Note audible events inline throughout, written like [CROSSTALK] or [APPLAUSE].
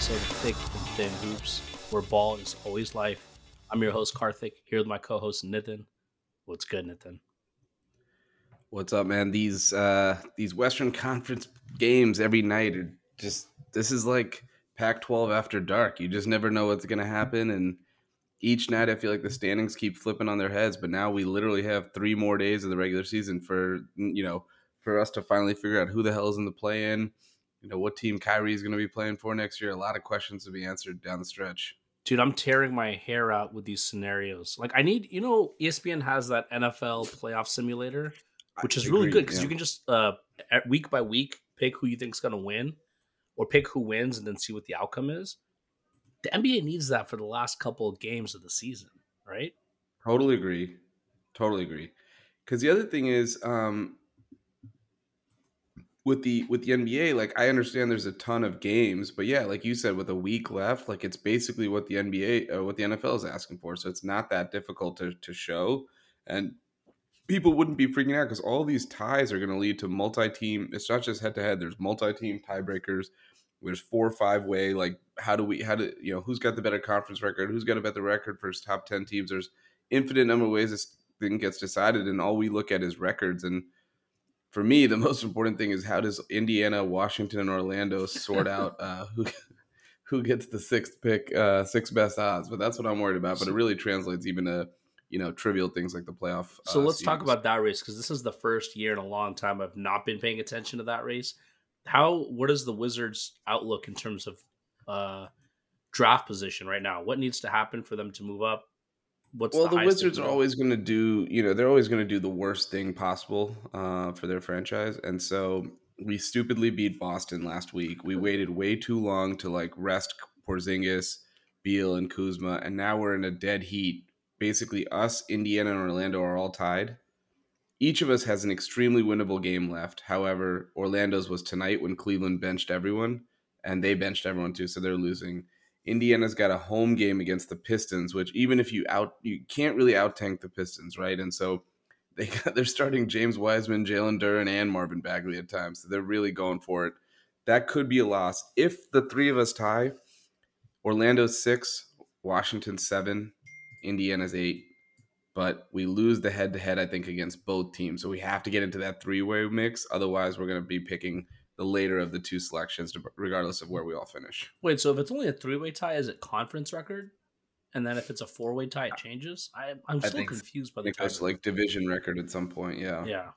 episode of Thick and Thin Hoops, where ball is always life. I'm your host, Karthik, here with my co host, Nitin. What's good, Nitin? What's up, man? These uh these Western Conference games every night are just this is like Pac-12 after dark. You just never know what's gonna happen, and each night I feel like the standings keep flipping on their heads. But now we literally have three more days of the regular season for you know for us to finally figure out who the hell is in the play-in you know what team Kyrie is going to be playing for next year. A lot of questions to be answered down the stretch. Dude, I'm tearing my hair out with these scenarios. Like, I need, you know, ESPN has that NFL playoff simulator, which is really good because yeah. you can just uh, week by week pick who you think is going to win, or pick who wins and then see what the outcome is. The NBA needs that for the last couple of games of the season, right? Totally agree. Totally agree. Because the other thing is, um, with the with the NBA, like I understand there's a ton of games, but yeah, like you said, with a week left, like it's basically what the NBA, uh, what the NFL is asking for. So it's not that difficult to to show, and people wouldn't be freaking out because all these ties are going to lead to multi-team. It's not just head to head. There's multi-team tiebreakers. There's four or five way. Like how do we? How do you know who's got the better conference record? Who's got a better record for top ten teams? There's infinite number of ways this thing gets decided, and all we look at is records and for me, the [LAUGHS] most important thing is how does Indiana, Washington, and Orlando sort out [LAUGHS] uh, who who gets the sixth pick, uh, six best odds. But that's what I'm worried about. But it really translates even to you know trivial things like the playoff. So uh, let's talk about that race because this is the first year in a long time I've not been paying attention to that race. How what is the Wizards' outlook in terms of uh, draft position right now? What needs to happen for them to move up? What's well the, the wizards are always going to do you know they're always going to do the worst thing possible uh, for their franchise and so we stupidly beat boston last week. We waited way too long to like rest porzingis beal and kuzma and now we're in a dead heat. Basically us indiana and orlando are all tied. Each of us has an extremely winnable game left. However orlando's was tonight when cleveland benched everyone and they benched everyone too so they're losing Indiana's got a home game against the Pistons, which even if you out you can't really out tank the Pistons, right? And so they [LAUGHS] got, they're starting James Wiseman, Jalen Duren, and Marvin Bagley at times. So they're really going for it. That could be a loss if the three of us tie. Orlando six, Washington seven, Indiana's eight. But we lose the head to head, I think, against both teams. So we have to get into that three way mix. Otherwise, we're going to be picking the later of the two selections, regardless of where we all finish. Wait, so if it's only a three way tie, is it conference record? And then if it's a four way tie, it changes. I, I'm still confused by the. I it's like division record at some point. Yeah. Yeah.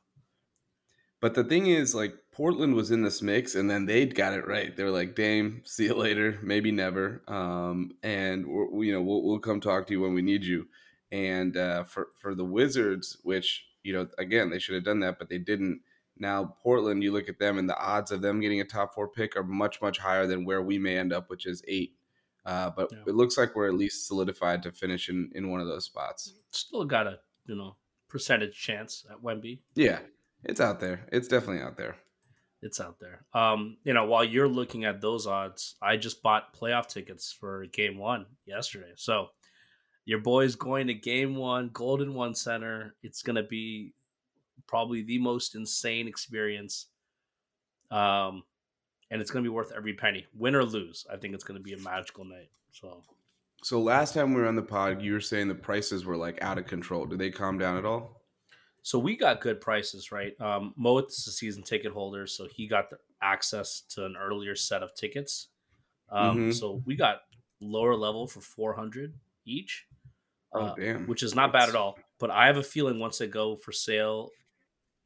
But the thing is, like Portland was in this mix, and then they got it right. They were like, "Dame, see you later, maybe never." Um, and you know, we'll, we'll come talk to you when we need you. And uh, for for the Wizards, which you know, again, they should have done that, but they didn't now, Portland, you look at them, and the odds of them getting a top four pick are much, much higher than where we may end up, which is eight. Uh, but yeah. it looks like we're at least solidified to finish in, in one of those spots. Still got a you know percentage chance at Wemby. Yeah, it's out there. It's definitely out there. It's out there. Um, you know, while you're looking at those odds, I just bought playoff tickets for Game One yesterday. So your boy's going to Game One, Golden One Center. It's gonna be probably the most insane experience. Um, and it's going to be worth every penny, win or lose. I think it's going to be a magical night. So, so last time we were on the pod, you were saying the prices were like out of control. Did they calm down at all? So we got good prices, right? Um, Mo's a season ticket holder, so he got the access to an earlier set of tickets. Um, mm-hmm. So we got lower level for four hundred each. Oh, uh, damn. Which is not bad at all. But I have a feeling once they go for sale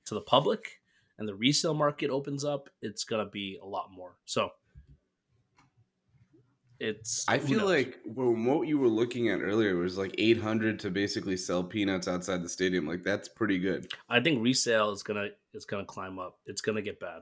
to the public and the resale market opens up, it's gonna be a lot more. So it's. I feel like what you were looking at earlier was like eight hundred to basically sell peanuts outside the stadium. Like that's pretty good. I think resale is gonna is gonna climb up. It's gonna get bad.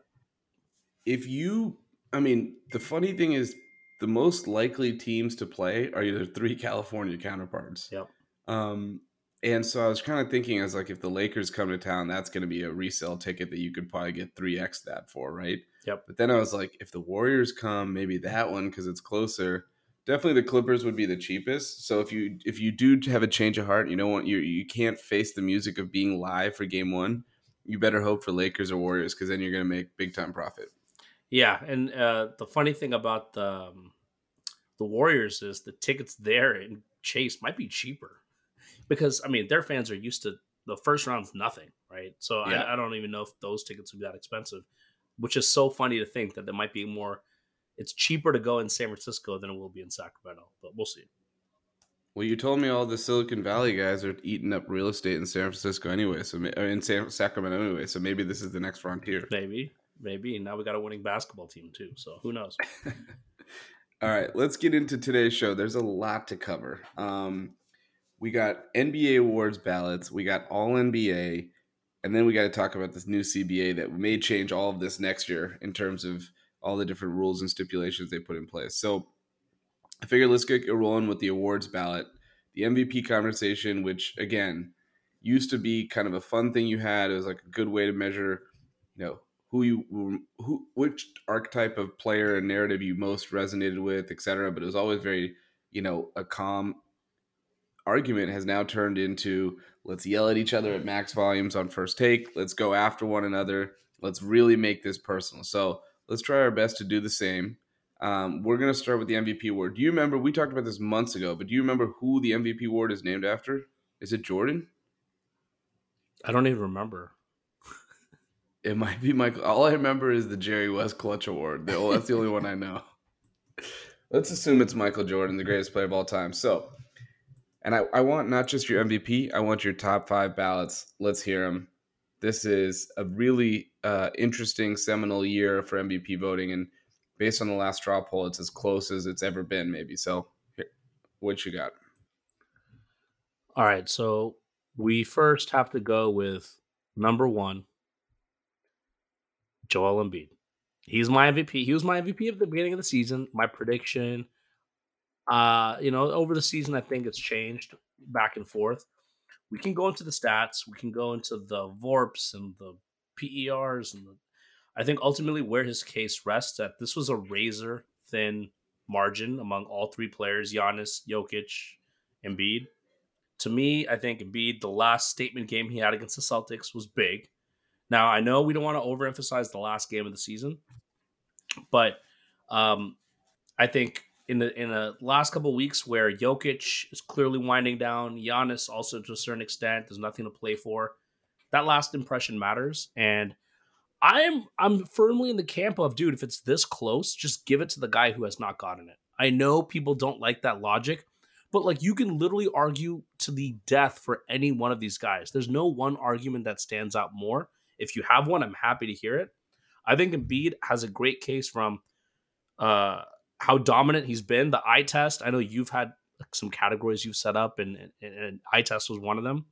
If you, I mean, the funny thing is, the most likely teams to play are either three California counterparts. Yep. Um, and so I was kind of thinking, I was like, if the Lakers come to town, that's going to be a resale ticket that you could probably get three x that for, right? Yep. But then I was like, if the Warriors come, maybe that one because it's closer. Definitely, the Clippers would be the cheapest. So if you if you do have a change of heart, you don't want you you can't face the music of being live for Game One. You better hope for Lakers or Warriors because then you're going to make big time profit. Yeah, and uh, the funny thing about the um, the Warriors is the tickets there in Chase might be cheaper because I mean their fans are used to the first round's nothing, right? So yeah. I, I, don't even know if those tickets would be that expensive, which is so funny to think that there might be more. It's cheaper to go in San Francisco than it will be in Sacramento, but we'll see. Well, you told me all the Silicon Valley guys are eating up real estate in San Francisco anyway, so in San, Sacramento anyway. So maybe this is the next frontier. Maybe, maybe. Now we got a winning basketball team too. So who knows? [LAUGHS] all right, let's get into today's show. There's a lot to cover. Um, we got NBA awards ballots, we got all NBA, and then we got to talk about this new CBA that may change all of this next year in terms of all the different rules and stipulations they put in place. So I figured let's get rolling with the awards ballot, the MVP conversation, which again used to be kind of a fun thing you had. It was like a good way to measure, you know, who you who which archetype of player and narrative you most resonated with, etc. But it was always very, you know, a calm argument has now turned into let's yell at each other at max volumes on first take. Let's go after one another. Let's really make this personal. So let's try our best to do the same. Um, we're going to start with the MVP award. Do you remember? We talked about this months ago, but do you remember who the MVP award is named after? Is it Jordan? I don't even remember. [LAUGHS] it might be Michael. All I remember is the Jerry West Clutch Award. That's the only one I know. [LAUGHS] Let's assume it's Michael Jordan, the greatest player of all time. So and I, I want not just your MVP, I want your top five ballots. Let's hear them. This is a really uh, interesting, seminal year for MVP voting. And based on the last straw poll, it's as close as it's ever been, maybe. So, what you got? All right. So, we first have to go with number one, Joel Embiid. He's my MVP. He was my MVP at the beginning of the season. My prediction uh, you know, over the season, I think it's changed back and forth. We can go into the stats, we can go into the VORPs and the PERs, and the, I think ultimately where his case rests that this was a razor thin margin among all three players: Giannis, Jokic, Embiid. To me, I think Embiid, the last statement game he had against the Celtics was big. Now I know we don't want to overemphasize the last game of the season, but um, I think in the in the last couple weeks where Jokic is clearly winding down, Giannis also to a certain extent, there's nothing to play for. That last impression matters, and I'm I'm firmly in the camp of dude. If it's this close, just give it to the guy who has not gotten it. I know people don't like that logic, but like you can literally argue to the death for any one of these guys. There's no one argument that stands out more. If you have one, I'm happy to hear it. I think Embiid has a great case from uh how dominant he's been. The eye test, I know you've had some categories you've set up, and, and, and eye test was one of them.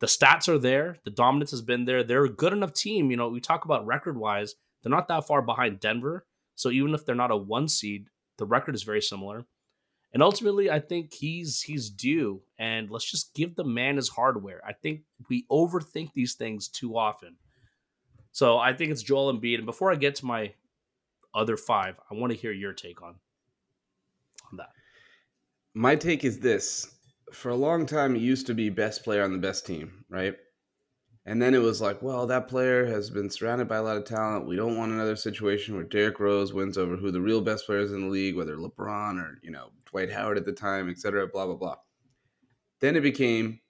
The stats are there. The dominance has been there. They're a good enough team. You know, we talk about record wise, they're not that far behind Denver. So even if they're not a one seed, the record is very similar. And ultimately, I think he's he's due. And let's just give the man his hardware. I think we overthink these things too often. So I think it's Joel Embiid. And before I get to my other five. I want to hear your take on on that. My take is this: for a long time, it used to be best player on the best team, right? And then it was like, well, that player has been surrounded by a lot of talent. We don't want another situation where Derrick Rose wins over who the real best players in the league, whether LeBron or you know Dwight Howard at the time, et cetera, blah blah blah. Then it became,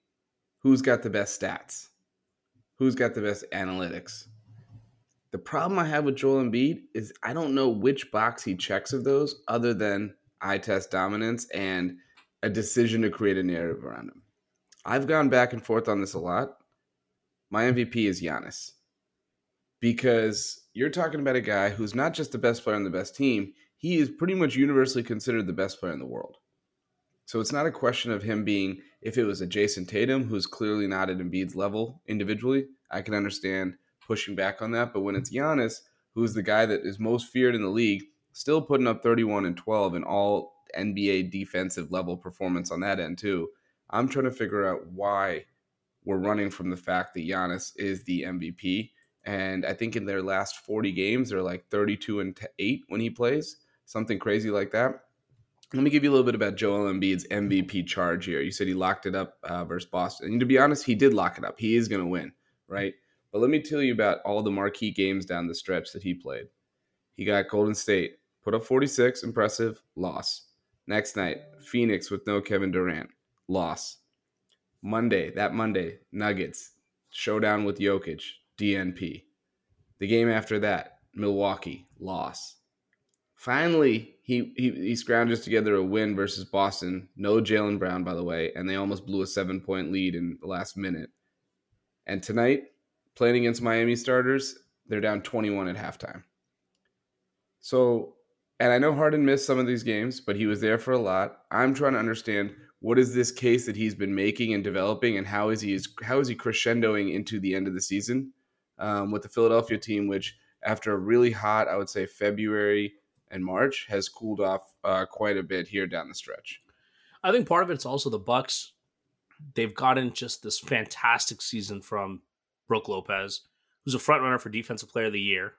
who's got the best stats, who's got the best analytics, the problem I have with Joel Embiid is I don't know which box he checks of those other than eye test dominance and a decision to create a narrative around him. I've gone back and forth on this a lot. My MVP is Giannis because you're talking about a guy who's not just the best player on the best team, he is pretty much universally considered the best player in the world. So it's not a question of him being, if it was a Jayson Tatum, who's clearly not at Embiid's level individually, I can understand pushing back on that. But when it's Giannis, who's the guy that is most feared in the league, still putting up 31 and 12 in all NBA defensive level performance on that end too. I'm trying to figure out why we're running from the fact that Giannis is the MVP. And I think in their last 40 games, they're like 32 and 8 when he plays, something crazy like that. Let me give you a little bit about Joel Embiid's MVP charge here. You said he locked it up uh, versus Boston. And to be honest, he did lock it up. He is going to win, right? But let me tell you about all the marquee games down the stretch that he played. He got Golden State, put up 46, impressive, loss. Next night, Phoenix with no Kevin Durant, loss. Monday, that Monday, Nuggets, showdown with Jokic, DNP. The game after that, Milwaukee, loss. Finally, he, he, he scrounges together a win versus Boston. No Jaylen Brown, by the way, and they almost blew a seven point lead in the last minute. And tonight, playing against Miami starters, they're down 21 at halftime. So and I know Harden missed some of these games, but he was there for a lot. I'm trying to understand what is this case that he's been making and developing, and how is he how is he crescendoing into the end of the season um, with the Philadelphia team, which after a really hot, I would say February and March, has cooled off uh, quite a bit here down the stretch. I think part of it's also the Bucks. They've gotten just this fantastic season from Brook Lopez, who's a front runner for Defensive Player of the Year,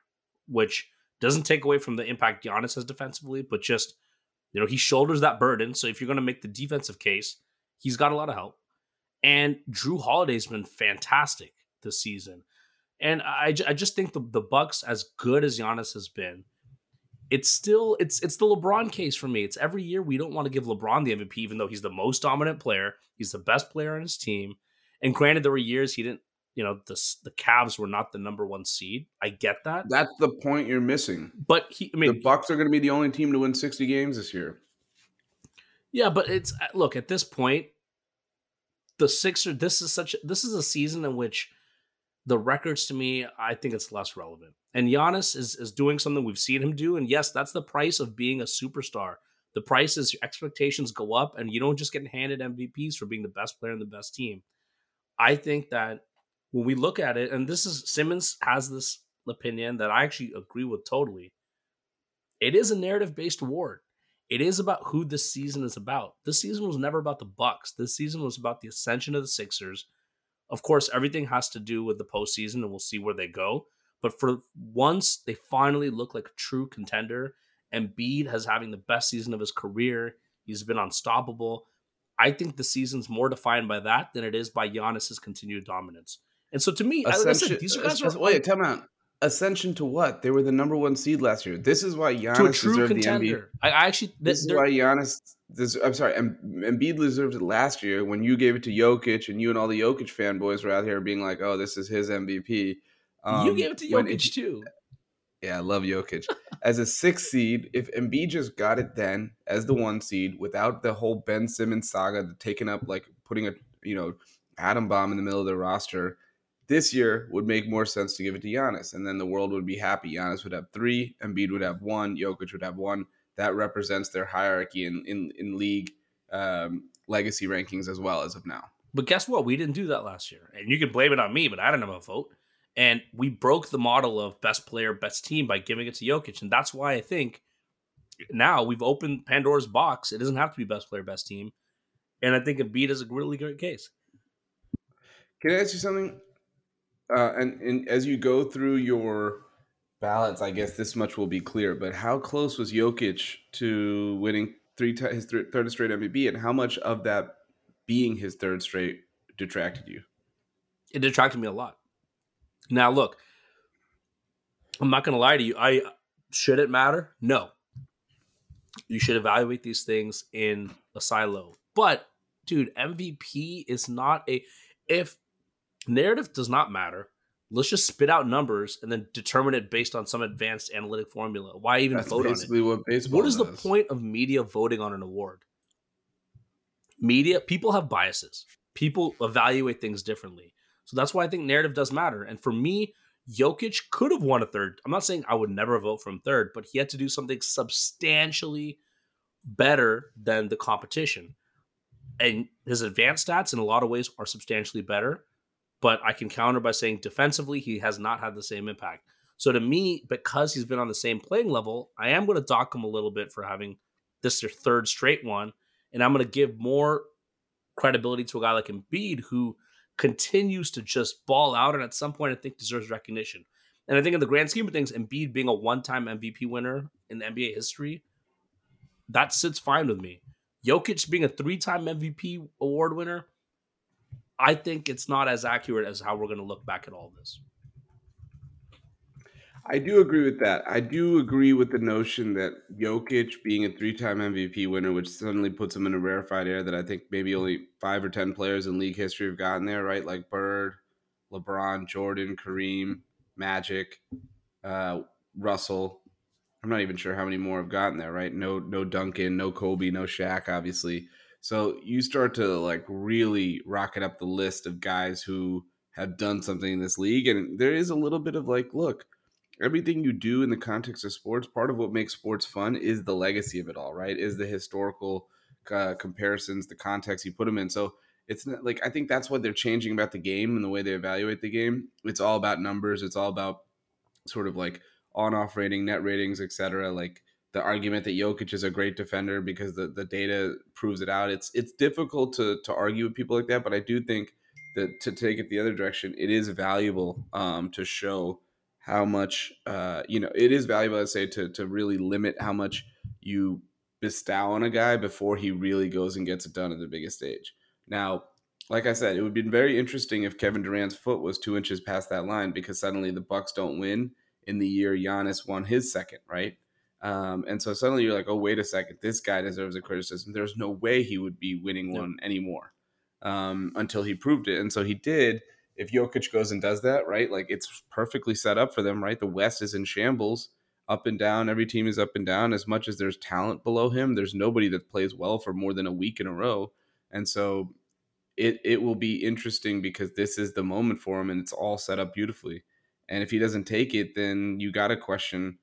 which doesn't take away from the impact Giannis has defensively, but just you know he shoulders that burden. So if you're going to make the defensive case, he's got a lot of help. And Jrue Holiday's been fantastic this season, and I, I just think the the Bucks, as good as Giannis has been, it's still it's it's the LeBron case for me. It's every year we don't want to give LeBron the MVP, even though he's the most dominant player. He's the best player on his team. And granted, there were years he didn't you know the the Cavs were not the number one seed. I get that. That's the point you're missing. But he, I mean, the Bucks are going to be the only team to win 60 games this year. Yeah, but it's uh, look at this point, the Sixers. This is such. This is a season in which the records to me, I think it's less relevant. And Giannis is is doing something we've seen him do, and yes, that's the price of being a superstar. The price is your expectations go up, and you don't just get handed MVPs for being the best player in the best team. I think that when we look at it, and this is Simmons has this opinion that I actually agree with totally. It is a narrative based award. It is about who this season is about. This season was never about the Bucks. This season was about the ascension of the Sixers. Of course, everything has to do with the postseason, and we'll see where they go. But for once, they finally look like a true contender. And Embiid has having the best season of his career. He's been unstoppable. I think the season's more defined by that than it is by Giannis's continued dominance. And so to me, Ascension, I, said, these guys are wait, tell me Ascension to what? They were the number one seed last year. This is why Giannis deserved contender. the MVP. I actually this is why Giannis. This, I'm sorry, Embiid deserved it last year when you gave it to Jokic, and you and all the Jokic fanboys were out here being like, "Oh, this is his MVP." Um, you gave it to Jokic it, too. Yeah, I love Jokic. as a six seed, if Embiid just got it then as the one seed without the whole Ben Simmons saga taking up like putting a you know atom bomb in the middle of the roster this year would make more sense to give it to Giannis, and then the world would be happy. Giannis would have three, Embiid would have one, Jokic would have one. That represents their hierarchy in in, in league um, legacy rankings as well as of now. But guess what? We didn't do that last year, and you can blame it on me, but I didn't have a vote. And we broke the model of best player, best team by giving it to Jokic, and that's why I think now we've opened Pandora's box. It doesn't have to be best player, best team, and I think Embiid is a really great case. Can I ask you something? Uh, and, and as you go through your ballots, I guess this much will be clear. But how close was Jokic to winning three t- his th- third straight MVP, and how much of that being his third straight detracted you? It detracted me a lot. Now, look, I'm not going to lie to you. I should it matter? No. You should evaluate these things in a silo. But, dude, MVP is not a if narrative does not matter. Let's just spit out numbers and then determine it based on some advanced analytic formula. Why even That's vote on it? What, what is does. the point of media voting on an award? Media, people have biases. People evaluate things differently. So that's why I think narrative does matter. And for me, Jokic could have won a third. I'm not saying I would never vote for him third, but he had to do something substantially better than the competition. And his advanced stats in a lot of ways are substantially better but I can counter by saying defensively, he has not had the same impact. So to me, because he's been on the same playing level, I am going to dock him a little bit for having this their third straight one, and I'm going to give more credibility to a guy like Embiid who continues to just ball out, and at some point, I think deserves recognition. And I think in the grand scheme of things, Embiid being a one-time MVP winner in NBA history, that sits fine with me. Jokic being a three-time MVP award winner, I think it's not as accurate as how we're going to look back at all this. I do agree with that. I do agree with the notion that Jokic being a three-time MVP winner, which suddenly puts him in a rarefied air that I think maybe only five or ten players in league history have gotten there, right? Like Bird, LeBron, Jordan, Kareem, Magic, uh, Russell. I'm not even sure how many more have gotten there, right? No, no Duncan, no Kobe, no Shaq, obviously. So you start to like really rocket up the list of guys who have done something in this league, and there is a little bit of like, look, everything you do in the context of sports, part of what makes sports fun is the legacy of it all, right? Is the historical uh, comparisons, the context you put them in. So it's not, like I think that's what they're changing about the game and the way they evaluate the game. It's all about numbers. It's all about sort of like on-off rating, net ratings, etc. Like the argument that Jokic is a great defender because the, the data proves it out. It's it's difficult to to argue with people like that, but I do think that to take it the other direction, it is valuable um, to show how much uh, you know. It is valuable, I say, to to really limit how much you bestow on a guy before he really goes and gets it done at the biggest stage. Now, like I said, it would be very interesting if Kevin Durant's foot was two inches past that line because suddenly the Bucks don't win in the year Giannis won his second, right? Um, and so suddenly you're like, oh, wait a second, this guy deserves a criticism. There's no way he would be winning one anymore um, until he proved it. And so he did. If Jokic goes and does that, right, like it's perfectly set up for them, right? The West is in shambles, up and down. Every team is up and down. As much as there's talent below him, there's nobody that plays well for more than a week in a row. And so it it will be interesting because this is the moment for him, and it's all set up beautifully. And if he doesn't take it, then you got to question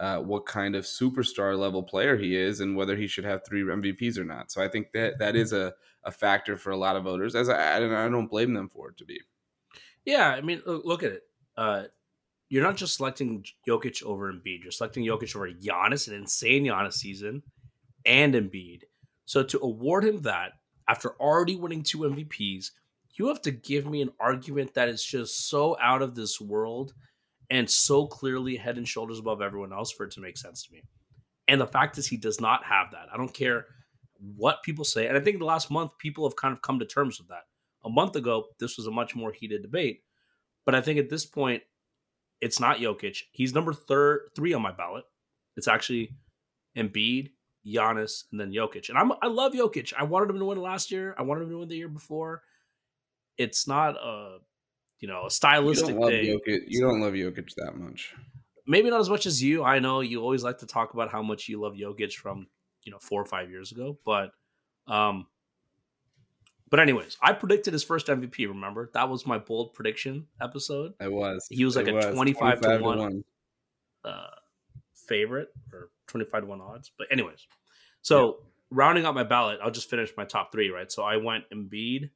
uh, what kind of superstar level player he is and whether he should have three MVPs or not. So I think that that is a, a factor for a lot of voters, as I, I don't blame them for it to be. Yeah, I mean, look at it. Uh, you're not just selecting Jokic over Embiid. You're selecting Jokic over Giannis, an insane Giannis season, and Embiid. So to award him that after already winning two MVPs, you have to give me an argument that is just so out of this world and so clearly head and shoulders above everyone else for it to make sense to me. And the fact is, he does not have that. I don't care what people say. And I think the last month, people have kind of come to terms with that. A month ago, this was a much more heated debate. But I think at this point, it's not Jokic. He's number third, three on my ballot. It's actually Embiid, Giannis, and then Jokic. And I'm I love Jokic. I wanted him to win last year. I wanted him to win the year before. It's not a you know, a stylistic you thing. Jokic, you don't love Jokic that much. Maybe not as much as you. I know you always like to talk about how much you love Jokic from, you know, four or five years ago. But um but anyways, I predicted his first MVP, remember? That was my bold prediction episode. It was. He was like it a was. 25, 25 to 1, to 1. Uh, favorite or 25 to 1 odds. But anyways. So yeah. rounding out my ballot, I'll just finish my top three, right? So I went Embiid,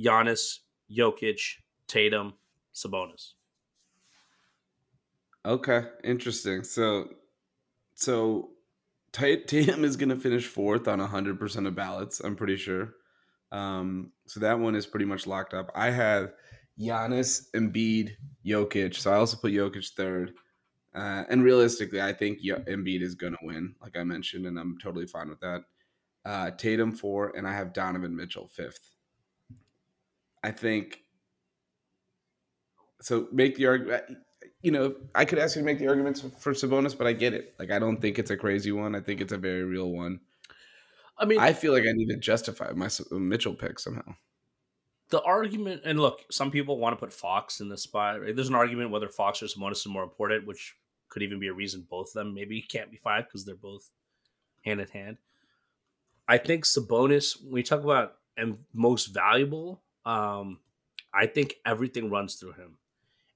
Giannis, Jokic, Tatum, Sabonis. Okay, interesting. So, so Tatum is going to finish fourth on 100% of ballots, I'm pretty sure. Um, so that one is pretty much locked up. I have Giannis, Embiid, Jokic. So I also put Jokic third. Uh, and realistically, I think Embiid is going to win, like I mentioned, and I'm totally fine with that. Uh, Tatum four, and I have Donovan Mitchell fifth. I think so. Make the argument. You know, I could ask you to make the arguments for Sabonis, but I get it. Like, I don't think it's a crazy one. I think it's a very real one. I mean, I feel like I need to justify my Mitchell pick somehow. The argument, and look, some people want to put Fox in this spot. Right? There's an argument whether Fox or Sabonis is more important, which could even be a reason both of them maybe [LAUGHS] can't be five because they're both hand in hand. I think Sabonis, when you talk about and most valuable, um, I think everything runs through him.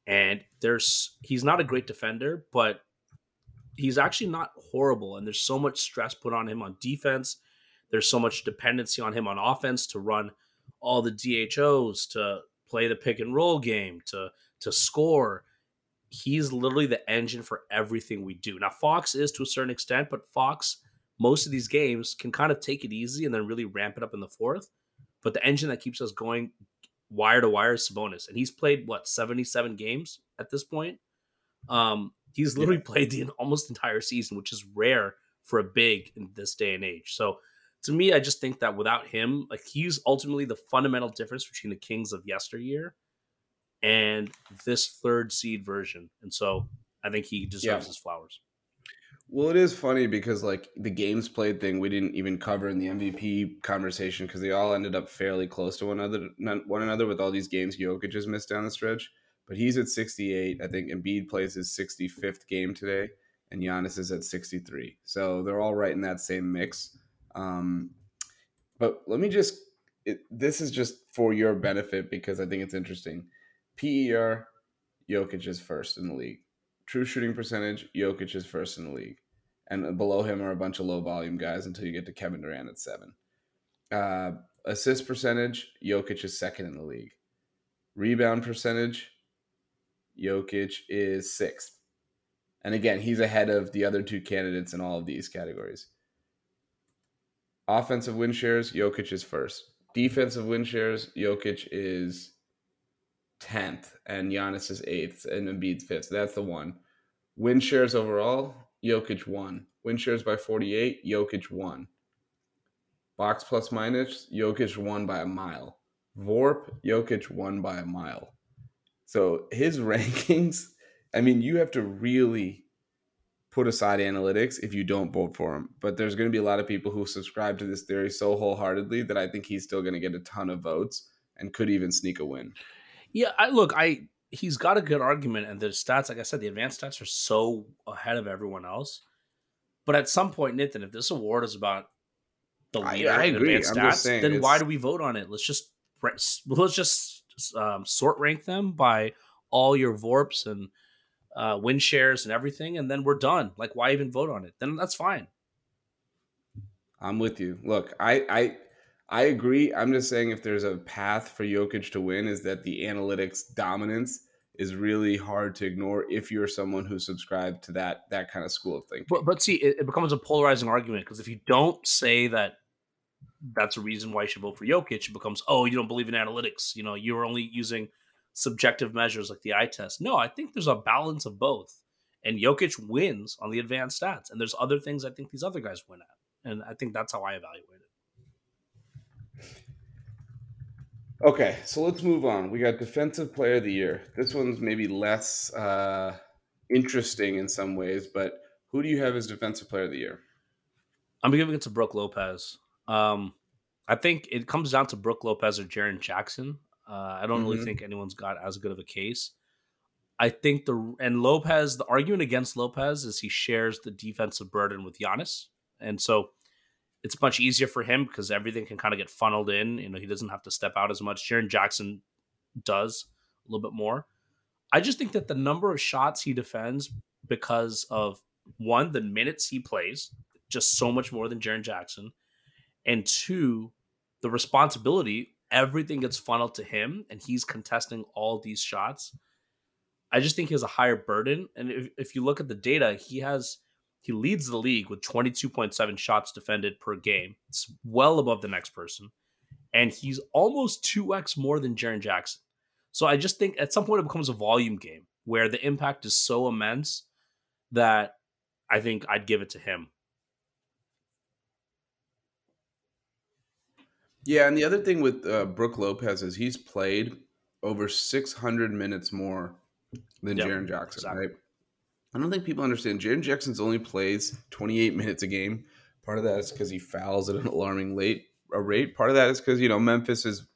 And there's he's not a great defender, but he's actually not horrible. And there's so much stress put on him on defense. There's so much dependency on him on offense to run all the DHOs, to play the pick and roll game, to to score. He's literally the engine for everything we do. Now Fox is to a certain extent, but Fox most of these games can kind of take it easy and then really ramp it up in the fourth. But the engine that keeps us going wire to wire is Sabonis, and he's played what seventy seven games at this point. Um, he's literally yeah. played the almost entire season, which is rare for a big in this day and age. So to me, I just think that without him, like he's ultimately the fundamental difference between the Kings of yesteryear and this third seed version. And so I think he deserves yeah. his flowers. Well, it is funny because like the games played thing we didn't even cover in the MVP conversation because they all ended up fairly close to one another, one another with all these games Jokic has missed down the stretch. But he's at 68. I think Embiid plays his 65th game today, and Giannis is at 63. So they're all right in that same mix. Um, but let me just it, this is just for your benefit because I think it's interesting. PER, Jokic is first in the league. True shooting percentage, Jokic is first in the league. And below him are a bunch of low volume guys until you get to Kevin Durant at seven. Uh, assist percentage, Jokic is second in the league. Rebound percentage, Jokic is sixth. And again, he's ahead of the other two candidates in all of these categories. Offensive win shares, Jokic is first. Defensive win shares, Jokic is 10th and Giannis is 8th and Embiid's 5th. That's the one. Win shares overall, Jokic won. Win shares by 48, Jokic won. Box plus minus, Jokic won by a mile. VORP, Jokic won by a mile. So his [LAUGHS] rankings, I mean, you have to really put aside analytics if you don't vote for him. But there's going to be a lot of people who subscribe to this theory so wholeheartedly that I think he's still going to get a ton of votes and could even sneak a win. Yeah, I look, I he's got a good argument, and the stats, like I said, the advanced stats are so ahead of everyone else. But at some point, Nathan, if this award is about the leader I, I agree. stats, then why do we vote on it? Let's just let's just um, sort rank them by all your VORPs and uh, win shares and everything, and then we're done. Like, why even vote on it? Then that's fine. I'm with you. Look, I I I agree. I'm just saying if there's a path for Jokic to win, is that the analytics dominance is really hard to ignore if you're someone who subscribed to that that kind of school of thinking. But, but see, it, it becomes a polarizing argument because if you don't say that that's a reason why you should vote for Jokic, it becomes oh you don't believe in analytics. You know you're only using subjective measures like the eye test. No, I think there's a balance of both, and Jokic wins on the advanced stats, and there's other things I think these other guys win at, and I think that's how I evaluate it. Okay, so let's move on. We got defensive player of the year. This one's maybe less uh, interesting in some ways, but who do you have as defensive player of the year? I'm giving it to Brook Lopez. Um, I think it comes down to Brook Lopez or Jaren Jackson. Uh, I don't mm-hmm. really think anyone's got as good of a case. I think the and Lopez, the argument against Lopez is he shares the defensive burden with Giannis, and so it's much easier for him because everything can kind of get funneled in. You know, he doesn't have to step out as much. Jaren Jackson does a little bit more. I just think that the number of shots he defends because of one, the minutes he plays, just so much more than Jaren Jackson, and two, the responsibility, everything gets funneled to him and he's contesting all these shots. I just think he has a higher burden. And if, if you look at the data, he has he leads the league with 22.7 shots defended per game. It's well above the next person. And he's almost 2x more than Jaren Jackson. So I just think at some point it becomes a volume game where the impact is so immense that I think I'd give it to him. Yeah, and the other thing with uh, Brook Lopez is he's played over 600 minutes more than yep, Jaren Jackson, exactly. right? I don't think people understand. Jaren Jackson's only plays 28 minutes a game. Part of that is because he fouls at an alarming late a rate. Part of that is because you know Memphis is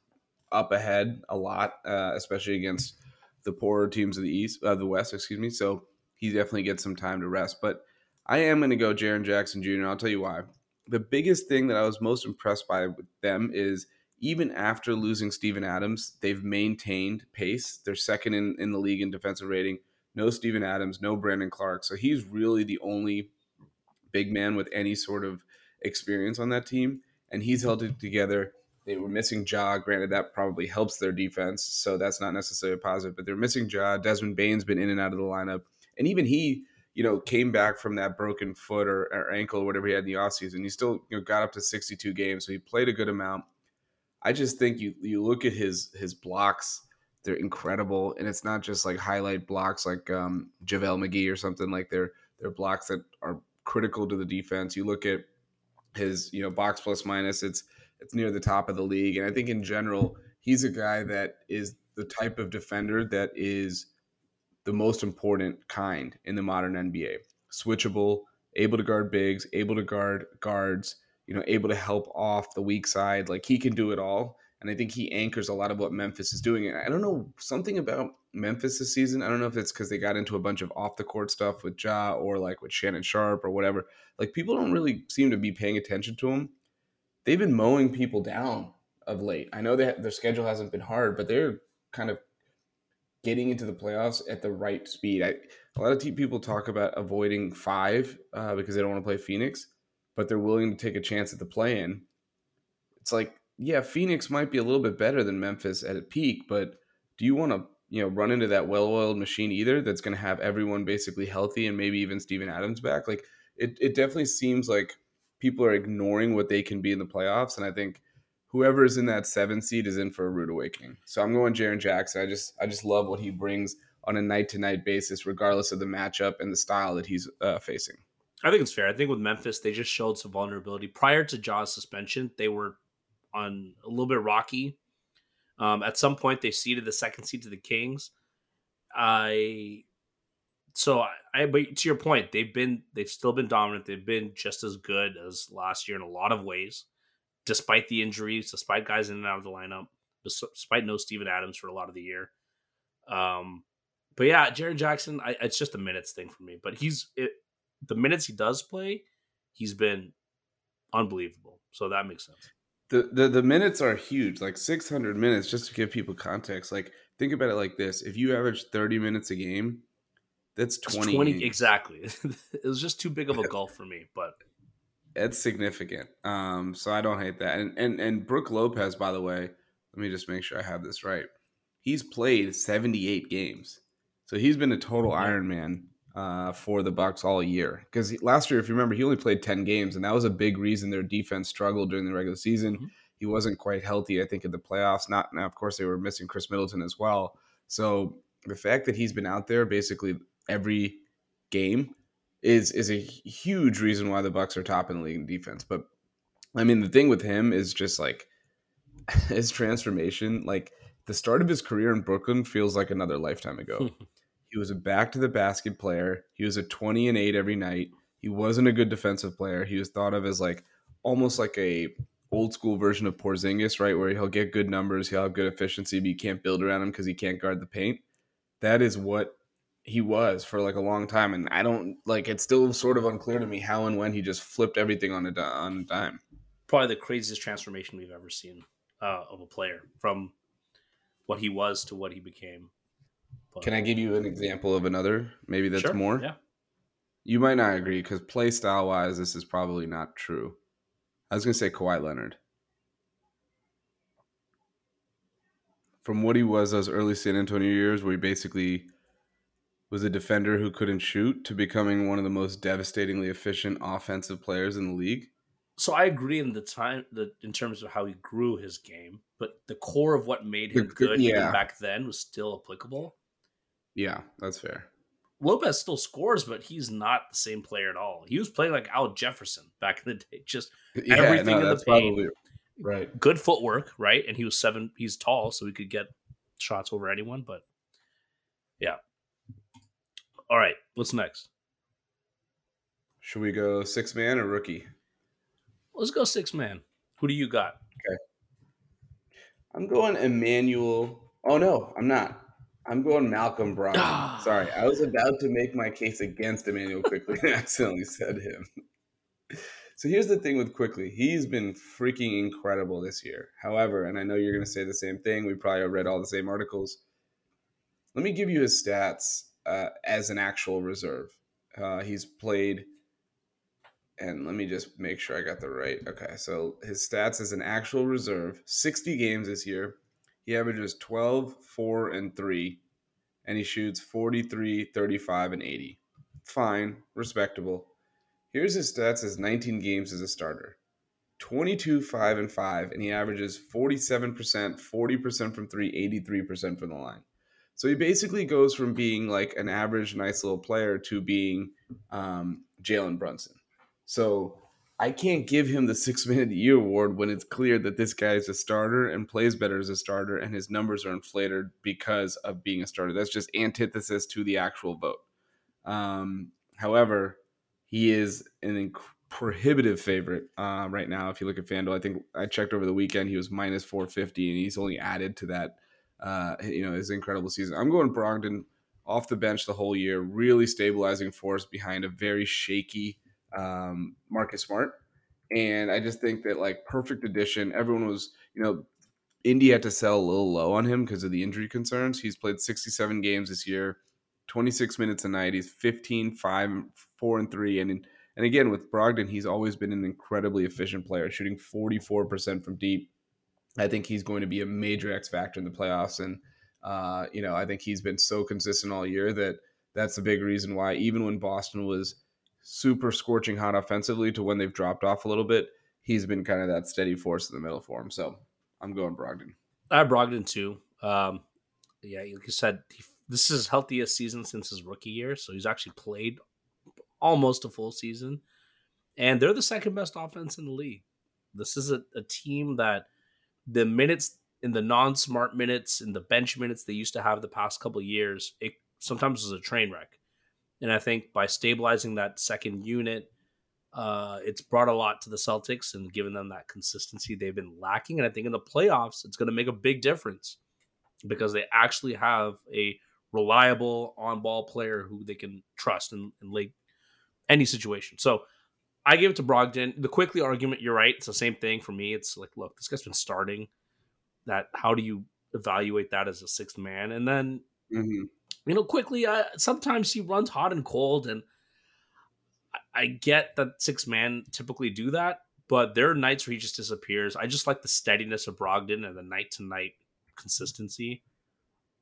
up ahead a lot, uh, especially against the poorer teams of the East, uh, the West, excuse me. So he definitely gets some time to rest. But I am going to go Jaren Jackson Jr. I'll tell you why. The biggest thing that I was most impressed by with them is even after losing Steven Adams, they've maintained pace. They're second in, in the league in defensive rating no Steven Adams, no Brandon Clarke. So he's really the only big man with any sort of experience on that team. And he's held it together. They were missing Ja. Granted, that probably helps their defense. So that's not necessarily a positive, but they're missing Ja. Desmond Bane's been in and out of the lineup. And even he, you know, came back from that broken foot or, or ankle or whatever he had in the offseason. He still you know, got up to 62 games. So he played a good amount. I just think you you look at his his blocks they're incredible, and it's not just like highlight blocks like um, JaVale McGee or something like they're they're blocks that are critical to the defense. You look at his you know box plus minus, it's it's near the top of the league, and I think in general he's a guy that is the type of defender that is the most important kind in the modern NBA. Switchable, able to guard bigs, able to guard guards, you know, able to help off the weak side. Like he can do it all. And I think he anchors a lot of what Memphis is doing. And I don't know something about Memphis this season. I don't know if it's because they got into a bunch of off the court stuff with Ja or like with Shannon Sharpe or whatever. Like people don't really seem to be paying attention to him. They've been mowing people down of late. I know that their schedule hasn't been hard, but they're kind of getting into the playoffs at the right speed. I, a lot of people talk about avoiding five uh, because they don't want to play Phoenix, but they're willing to take a chance at the play in. It's like, yeah, Phoenix might be a little bit better than Memphis at a peak, but do you want to you know run into that well-oiled machine either that's going to have everyone basically healthy and maybe even Steven Adams back? Like it, it definitely seems like people are ignoring what they can be in the playoffs, and I think whoever is in that seven seed is in for a rude awakening. So I'm going Jaren Jackson. I just I just love what he brings on a night to night basis, regardless of the matchup and the style that he's uh, facing. I think it's fair. I think with Memphis, they just showed some vulnerability prior to Ja's suspension. They were on a little bit rocky. Um, at some point, they ceded the second seed to the Kings. I so I, I, but to your point, they've been they've still been dominant. They've been just as good as last year in a lot of ways despite the injuries, despite guys in and out of the lineup, despite no Steven Adams for a lot of the year. Um, but yeah, Jaren Jackson, I, it's just a minutes thing for me. But he's it, the minutes he does play, he's been unbelievable. So that makes sense. The, the the minutes are huge, like 600 minutes. Just to give people context, like think about it like this: if you average 30 minutes a game, that's 20. That's 20 exactly. [LAUGHS] it was just too big of a [LAUGHS] gulf for me, but it's significant. Um, so I don't hate that. And and and Brook Lopez, by the way, let me just make sure I have this right. He's played 78 games, so he's been a total Iron Man uh, for the Bucks all year. Because last year, if you remember, he only played 10 games, and that was a big reason their defense struggled during the regular season. Mm-hmm. He wasn't quite healthy, I think, in the playoffs. Not now, of course, they were missing Khris Middleton as well. So the fact that he's been out there basically every game is is a huge reason why the Bucks are top in the league in defense. But I mean, the thing with him is just like [LAUGHS] his transformation. Like the start of his career in Brooklyn feels like another lifetime ago. [LAUGHS] he was a back to the basket player. He was a twenty and eight every night. He wasn't a good defensive player. He was thought of as like almost like a old school version of Porzingis, right? Where he'll get good numbers, he'll have good efficiency, but you can't build around him because he can't guard the paint. That is what he was for like a long time, and I don't like. It's still sort of unclear to me how and when he just flipped everything on a on a dime. Probably the craziest transformation we've ever seen uh, of a player from what he was to what he became. But, Can I give you an example of another? Maybe that's sure, more. Yeah. You might not agree because play style wise, this is probably not true. I was gonna say Kawhi Leonard. From what he was those early San Antonio years, where he basically was a defender who couldn't shoot to becoming one of the most devastatingly efficient offensive players in the league. So I agree in the time that in terms of how he grew his game, but the core of what made him good yeah. even back then was still applicable. Yeah, that's fair. Lopez still scores, but he's not the same player at all. He was playing like Al Jefferson back in the day, [LAUGHS] just yeah, everything no, in the paint. Right. Good footwork, right? And he was seven. He's tall, so he could get shots over anyone. But yeah, all right, what's next? Should we go six man or rookie? Let's go six man. Who do you got? Okay. I'm going Immanuel. Oh no, I'm not. I'm going Malcolm Brown. Ah. Sorry, I was about to make my case against Immanuel Quickley and [LAUGHS] accidentally said him. So here's the thing with Quickley. He's been freaking incredible this year. However, and I know you're going to say the same thing. We probably read all the same articles. Let me give you his stats uh, as an actual reserve. Uh, he's played, and let me just make sure I got the right. Okay, so his stats as an actual reserve 60 games this year. He averages 12, 4, and 3, and he shoots 43, 35, and 80. Fine, respectable. Here's his stats as 19 games as a starter 22, 5, and 5, and he averages 47%, 40% from 3, 83% from the line. So he basically goes from being like an average, nice little player to being um, Jalen Brunson. So I can't give him the six minute year award when it's clear that this guy is a starter and plays better as a starter and his numbers are inflated because of being a starter. That's just antithesis to the actual vote. Um, however, he is an inc- prohibitive favorite uh, right now. If you look at FanDuel, I think I checked over the weekend, he was minus 450 and he's only added to that, uh, you know, his incredible season. I'm going Brogdon off the bench the whole year, really stabilizing force behind a very shaky um, Marcus Smart. And I just think that like perfect addition. Everyone was, you know, Indy had to sell a little low on him because of the injury concerns. He's played 67 games this year, 26 minutes a night. He's 15, 5, 4, and 3. And and again, with Brogdon, he's always been an incredibly efficient player, shooting 44% from deep. I think he's going to be a major X factor in the playoffs. And uh, you know, I think he's been so consistent all year that that's the big reason why, even when Boston was super scorching hot offensively to when they've dropped off a little bit, he's been kind of that steady force in the middle for him. So I'm going Brogdon. I have Brogdon too. Um, yeah, like you said, he, this is his healthiest season since his rookie year. So he's actually played almost a full season. And they're the second best offense in the league. This is a, a team that the minutes in the non-smart minutes in the bench minutes they used to have the past couple years, it sometimes was a train wreck. And I think by stabilizing that second unit, uh, it's brought a lot to the Celtics and given them that consistency they've been lacking. And I think in the playoffs, it's going to make a big difference because they actually have a reliable on ball player who they can trust in, in late any situation. So I give it to Brogdon. The Quickley argument, you're right. It's the same thing for me. It's like, look, this guy's been starting that how do you evaluate that as a sixth man? And then mm-hmm. You know, Quickley, uh, sometimes he runs hot and cold, and I, I get that six man typically do that, but there are nights where he just disappears. I just like the steadiness of Brogdon and the night to night consistency.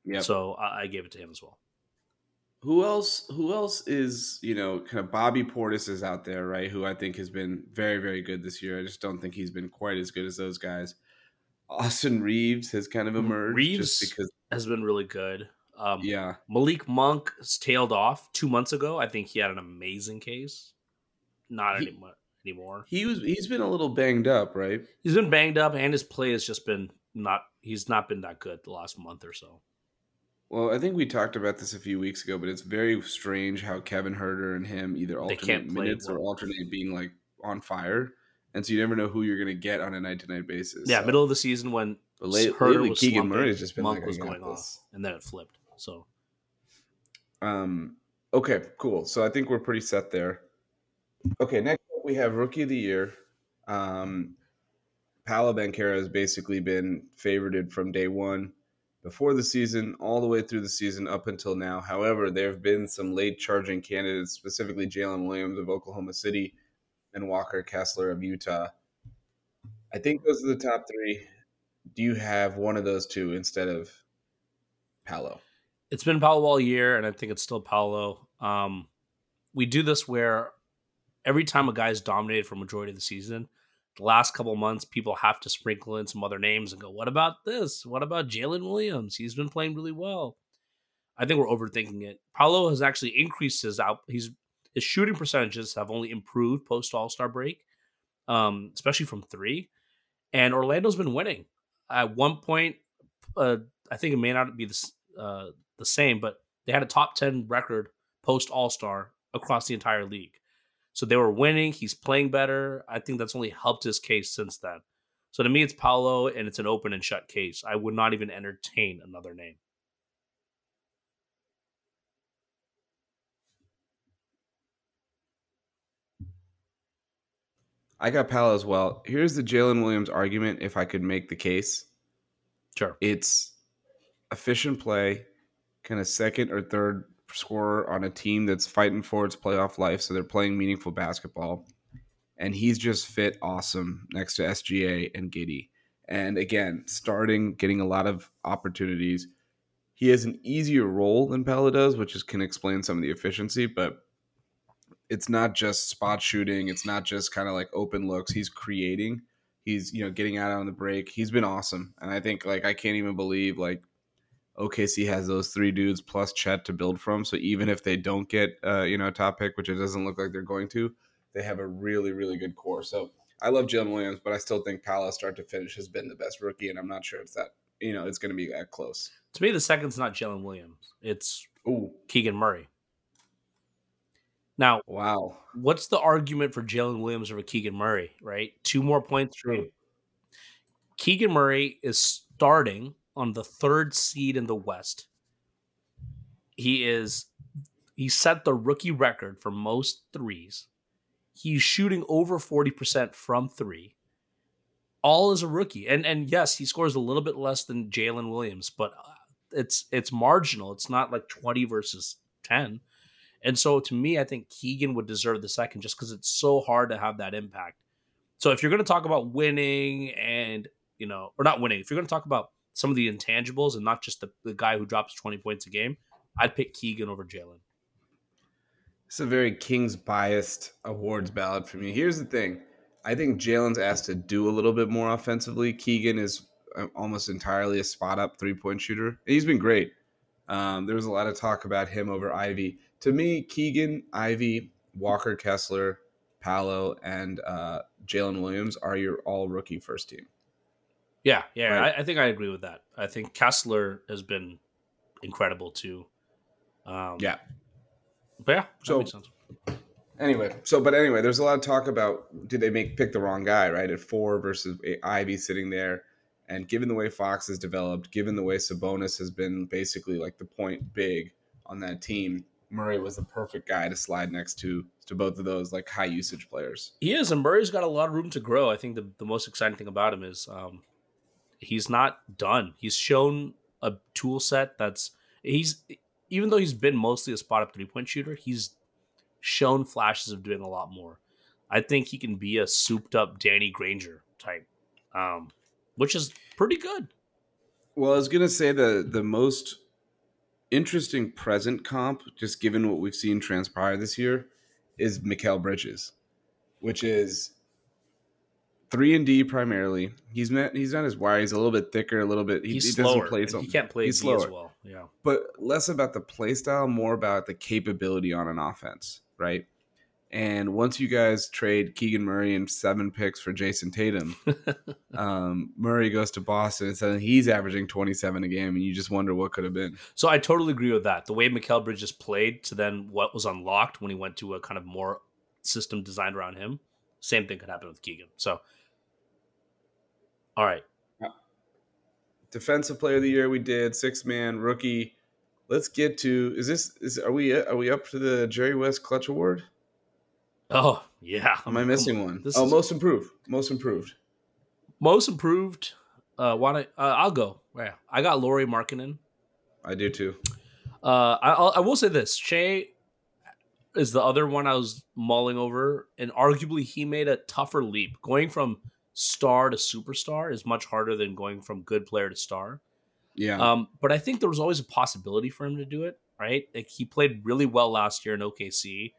Yeah. So I, I gave it to him as well. Who else? Who else is you know kind of Bobby Portis is out there, right? Who I think has been very very good this year. I just don't think he's been quite as good as those guys. Austin Reaves has kind of emerged. Reaves because has been really good. Um, yeah, Malik Monk tailed off two months ago. I think he had an amazing case. Not he, anymore. Anymore. He was. He's been a little banged up, right? He's been banged up, and his play has just been not. He's not been that good the last month or so. Well, I think we talked about this a few weeks ago, but it's very strange how Kevin Huerter and him either alternate minutes well. or alternate being like on fire and so you never know who you're going to get on a night to night basis. Yeah, so. middle of the season when but late, lately was Keegan has just been Monk like, was going off, and then it flipped. So, um, okay, cool. So I think we're pretty set there. Okay, next we have rookie of the year. Um, Paolo has basically been favorited from day one before the season, all the way through the season up until now. However, there have been some late charging candidates, specifically Jalen Williams of Oklahoma City and Walker Kessler of Utah. I think those are the top three. Do you have one of those two instead of Paolo? It's been Paolo all year, and I think it's still Paolo. Um, we do this where every time a guy's dominated for majority of the season, the last couple months, people have to sprinkle in some other names and go, "What about this? What about Jalen Williams? He's been playing really well." I think we're overthinking it. Paolo has actually increased his out. He's his shooting percentages have only improved post All Star break, um, especially from three. And Orlando's been winning. At one point, uh, I think it may not be the, uh, the same, but they had a top 10 record post All Star across the entire league. So they were winning. He's playing better. I think that's only helped his case since then. So to me, it's Paolo, and it's an open and shut case. I would not even entertain another name. I got Paolo as well. Here's the Jalen Williams argument if I could make the case. Sure. It's efficient play, kind of second or third scorer on a team that's fighting for its playoff life. So they're playing meaningful basketball. And he's just fit awesome next to SGA and Giddey. And again, starting, getting a lot of opportunities. He has an easier role than Paolo does, which is, can explain some of the efficiency, but it's not just spot shooting. It's not just kind of like open looks. He's creating. He's you know getting out on the break. He's been awesome, and I think like I can't even believe like OKC has those three dudes plus Chet to build from. So even if they don't get uh, you know a top pick, which it doesn't look like they're going to, they have a really, really good core. So I love Jalen Williams, but I still think Paolo, start to finish, has been the best rookie, and I'm not sure it's that you know it's going to be that close. To me, the second's not Jalen Williams; it's Ooh. Keegan Murray. Now, wow, what's the argument for Jalen Williams over Keegan Murray? Right, two more points. True. Keegan Murray is starting on the third seed in the West. He is he set the rookie record for most threes. He's shooting over 40% from three. All as a rookie. And and yes, he scores a little bit less than Jalen Williams, but uh, it's it's marginal. It's not like 20 versus 10. And so to me, I think Keegan would deserve the second just because it's so hard to have that impact. So if you're going to talk about winning and, you know, or not winning, if you're going to talk about some of the intangibles and not just the, the guy who drops 20 points a game, I'd pick Keegan over Jalen. It's a very Kings biased awards ballot for me. Here's the thing I think Jalen's asked to do a little bit more offensively. Keegan is uh, almost entirely a spot up three point shooter. He's been great. Um, there was a lot of talk about him over Ivey. To me, Keegan, Ivey, Walker Kessler, Paolo, and uh, Jalen Williams are your all rookie first team. Yeah, yeah, right? I, I, think I agree with that. I think Kessler has been incredible too. Um, yeah, but yeah, so anyway, so but anyway, there's a lot of talk about did they make pick the wrong guy right at four versus Ivey sitting there, and given the way Fox has developed, given the way Sabonis has been basically like the point big on that team, Murray was the perfect guy to slide next to to both of those like high usage players. He is, and Murray's got a lot of room to grow. I think the, the most exciting thing about him is um, he's not done. He's shown a tool set that's he's even though he's been mostly a spot up three point shooter, he's shown flashes of doing a lot more. I think he can be a souped up Danny Granger type, um, which is pretty good. Well, I was gonna say the the most interesting present comp, just given what we've seen transpire this year, is Mikal Bridges, which is three and D primarily. He's met. He's not as wide. He's a little bit thicker, a little bit. He, he's he doesn't play. He can't play. He's D slower. well. Yeah, but less about the play style, more about the capability on an offense, right? And once you guys trade Keegan Murray and seven picks for Jayson Tatum, [LAUGHS] um, Murray goes to Boston and says he's averaging 27 a game, and you just wonder what could have been. So I totally agree with that. The way Mikal Bridges played to then what was unlocked when he went to a kind of more system designed around him, same thing could happen with Keegan. So all right. Defensive player of the year we did, six man, rookie. Let's get to is this is are we are we up to the Jerry West Clutch Award? Oh, yeah. Am I missing one? This oh, is... most improved. Most improved. Most improved. Uh why not uh, I'll go. Yeah. I got Lauri Markkanen. I do too. Uh I I'll, I will say this. Shai is the other one I was mulling over, and arguably he made a tougher leap going from star to superstar is much harder than going from good player to star. Yeah. Um, but I think there was always a possibility for him to do it, right? Like he played really well last year in OKC.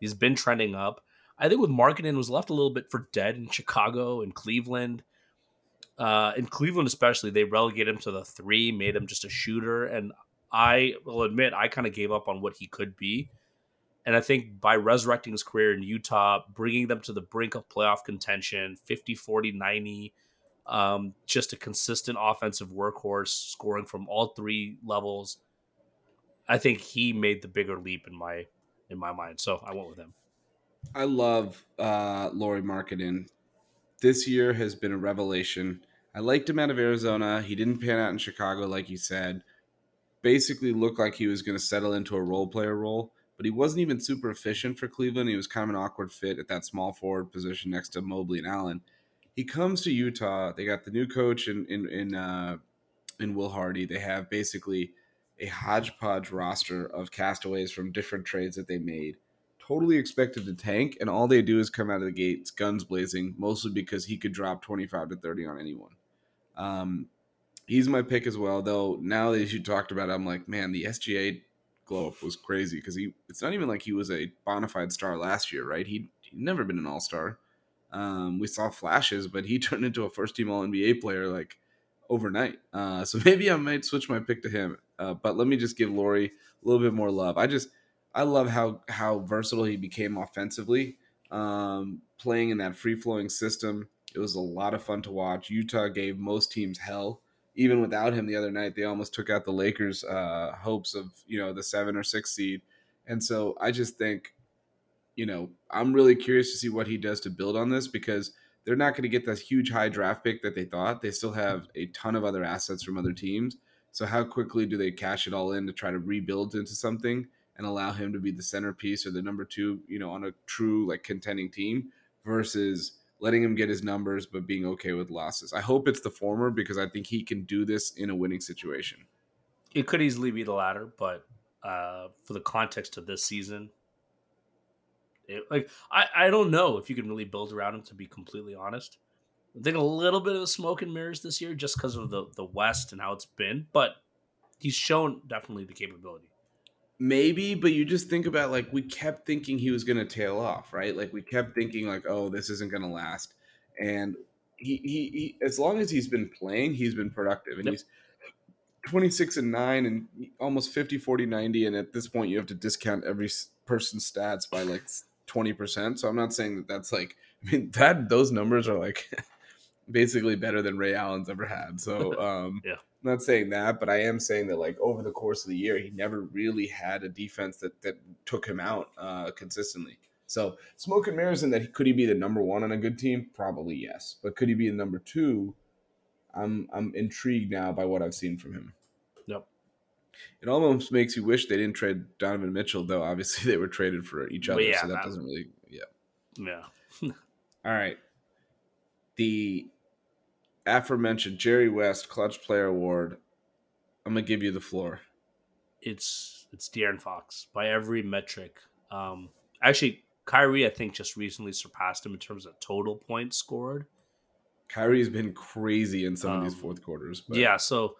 He's been trending up. I think with Markkanen was left a little bit for dead in Chicago and Cleveland. Uh, in Cleveland, especially, they relegated him to the three, made him just a shooter. And I will admit, I kind of gave up on what he could be. And I think by resurrecting his career in Utah, bringing them to the brink of playoff contention, 50, 40, 90, um, just a consistent offensive workhorse, scoring from all three levels. I think he made the bigger leap in my in my mind. So I went with him. I love uh Lauri Markkanen. This year has been a revelation. I liked him out of Arizona. He didn't pan out in Chicago, like you said. Basically looked like he was going to settle into a role player role but he wasn't even super efficient for Cleveland. He was kind of an awkward fit at that small forward position next to Mobley and Allen. He comes to Utah. They got the new coach in in in, uh, in Will Hardy. They have basically a hodgepodge roster of castaways from different trades that they made. Totally expected to tank, and all they do is come out of the gates guns blazing, mostly because he could drop 25 to 30 on anyone. Um, he's my pick as well, though. Now that you talked about it, I'm like, man, the SGA glow up was crazy because he it's not even like he was a bona fide star last year, right? He he'd never been an all star. Um, we saw flashes, but he [LAUGHS] turned into a first team all NBA player like overnight. Uh, so [LAUGHS] maybe I might switch my pick to him. Uh, but let me just give Lauri a little bit more love. I just I love how how versatile he became offensively. um, playing in that free flowing system. It was a lot of fun to watch. Utah gave most teams hell. Even without him the other night, they almost took out the Lakers' uh, hopes of you know the seven or six seed. And so I just think, you know, I'm really curious to see what he does to build on this because they're not going to get this huge high draft pick that they thought. They still have a ton of other assets from other teams. So how quickly do they cash it all in to try to rebuild into something and allow him to be the centerpiece or the number two, you know, on a true like contending team versus letting him get his numbers but being okay with losses. I hope it's the former because I think he can do this in a winning situation. It could easily be the latter, but uh, for the context of this season, it, like I, I don't know if you can really build around him. To be completely honest, I think a little bit of smoke and mirrors this year just because of the the West and how it's been, but he's shown definitely the capability. Maybe, but you just think about like we kept thinking he was going to tail off, right? Like we kept thinking like, oh, this isn't going to last, and he, he, he as long as he's been playing, he's been productive, and yep. he's 26 and 9 and almost 50 40 90 and at this point you have to discount every person's stats by like 20% so i'm not saying that that's like [LAUGHS] i mean that those numbers are like [LAUGHS] basically better than ray allen's ever had so [LAUGHS] um yeah I'm not saying that, but I am saying that like over the course of the year, he never really had a defense that that took him out uh, consistently. So smoke and mirrors in that could he be the number one on a good team? Probably yes, but could he be the number two? I'm I'm intrigued now by what I've seen from him. Yep. It almost makes you wish they didn't trade Donovan Mitchell, though. Obviously, [LAUGHS] they were traded for each other, yeah, so that, that doesn't really. Yeah. Yeah. [LAUGHS] All right. The aforementioned Jerry West Clutch Player Award. I'm gonna give you the floor. It's it's De'Aaron Fox by every metric. Um, actually, Kyrie I think just recently surpassed him in terms of total points scored. Kyrie's been crazy in some um, of these um, fourth quarters. But. Yeah, so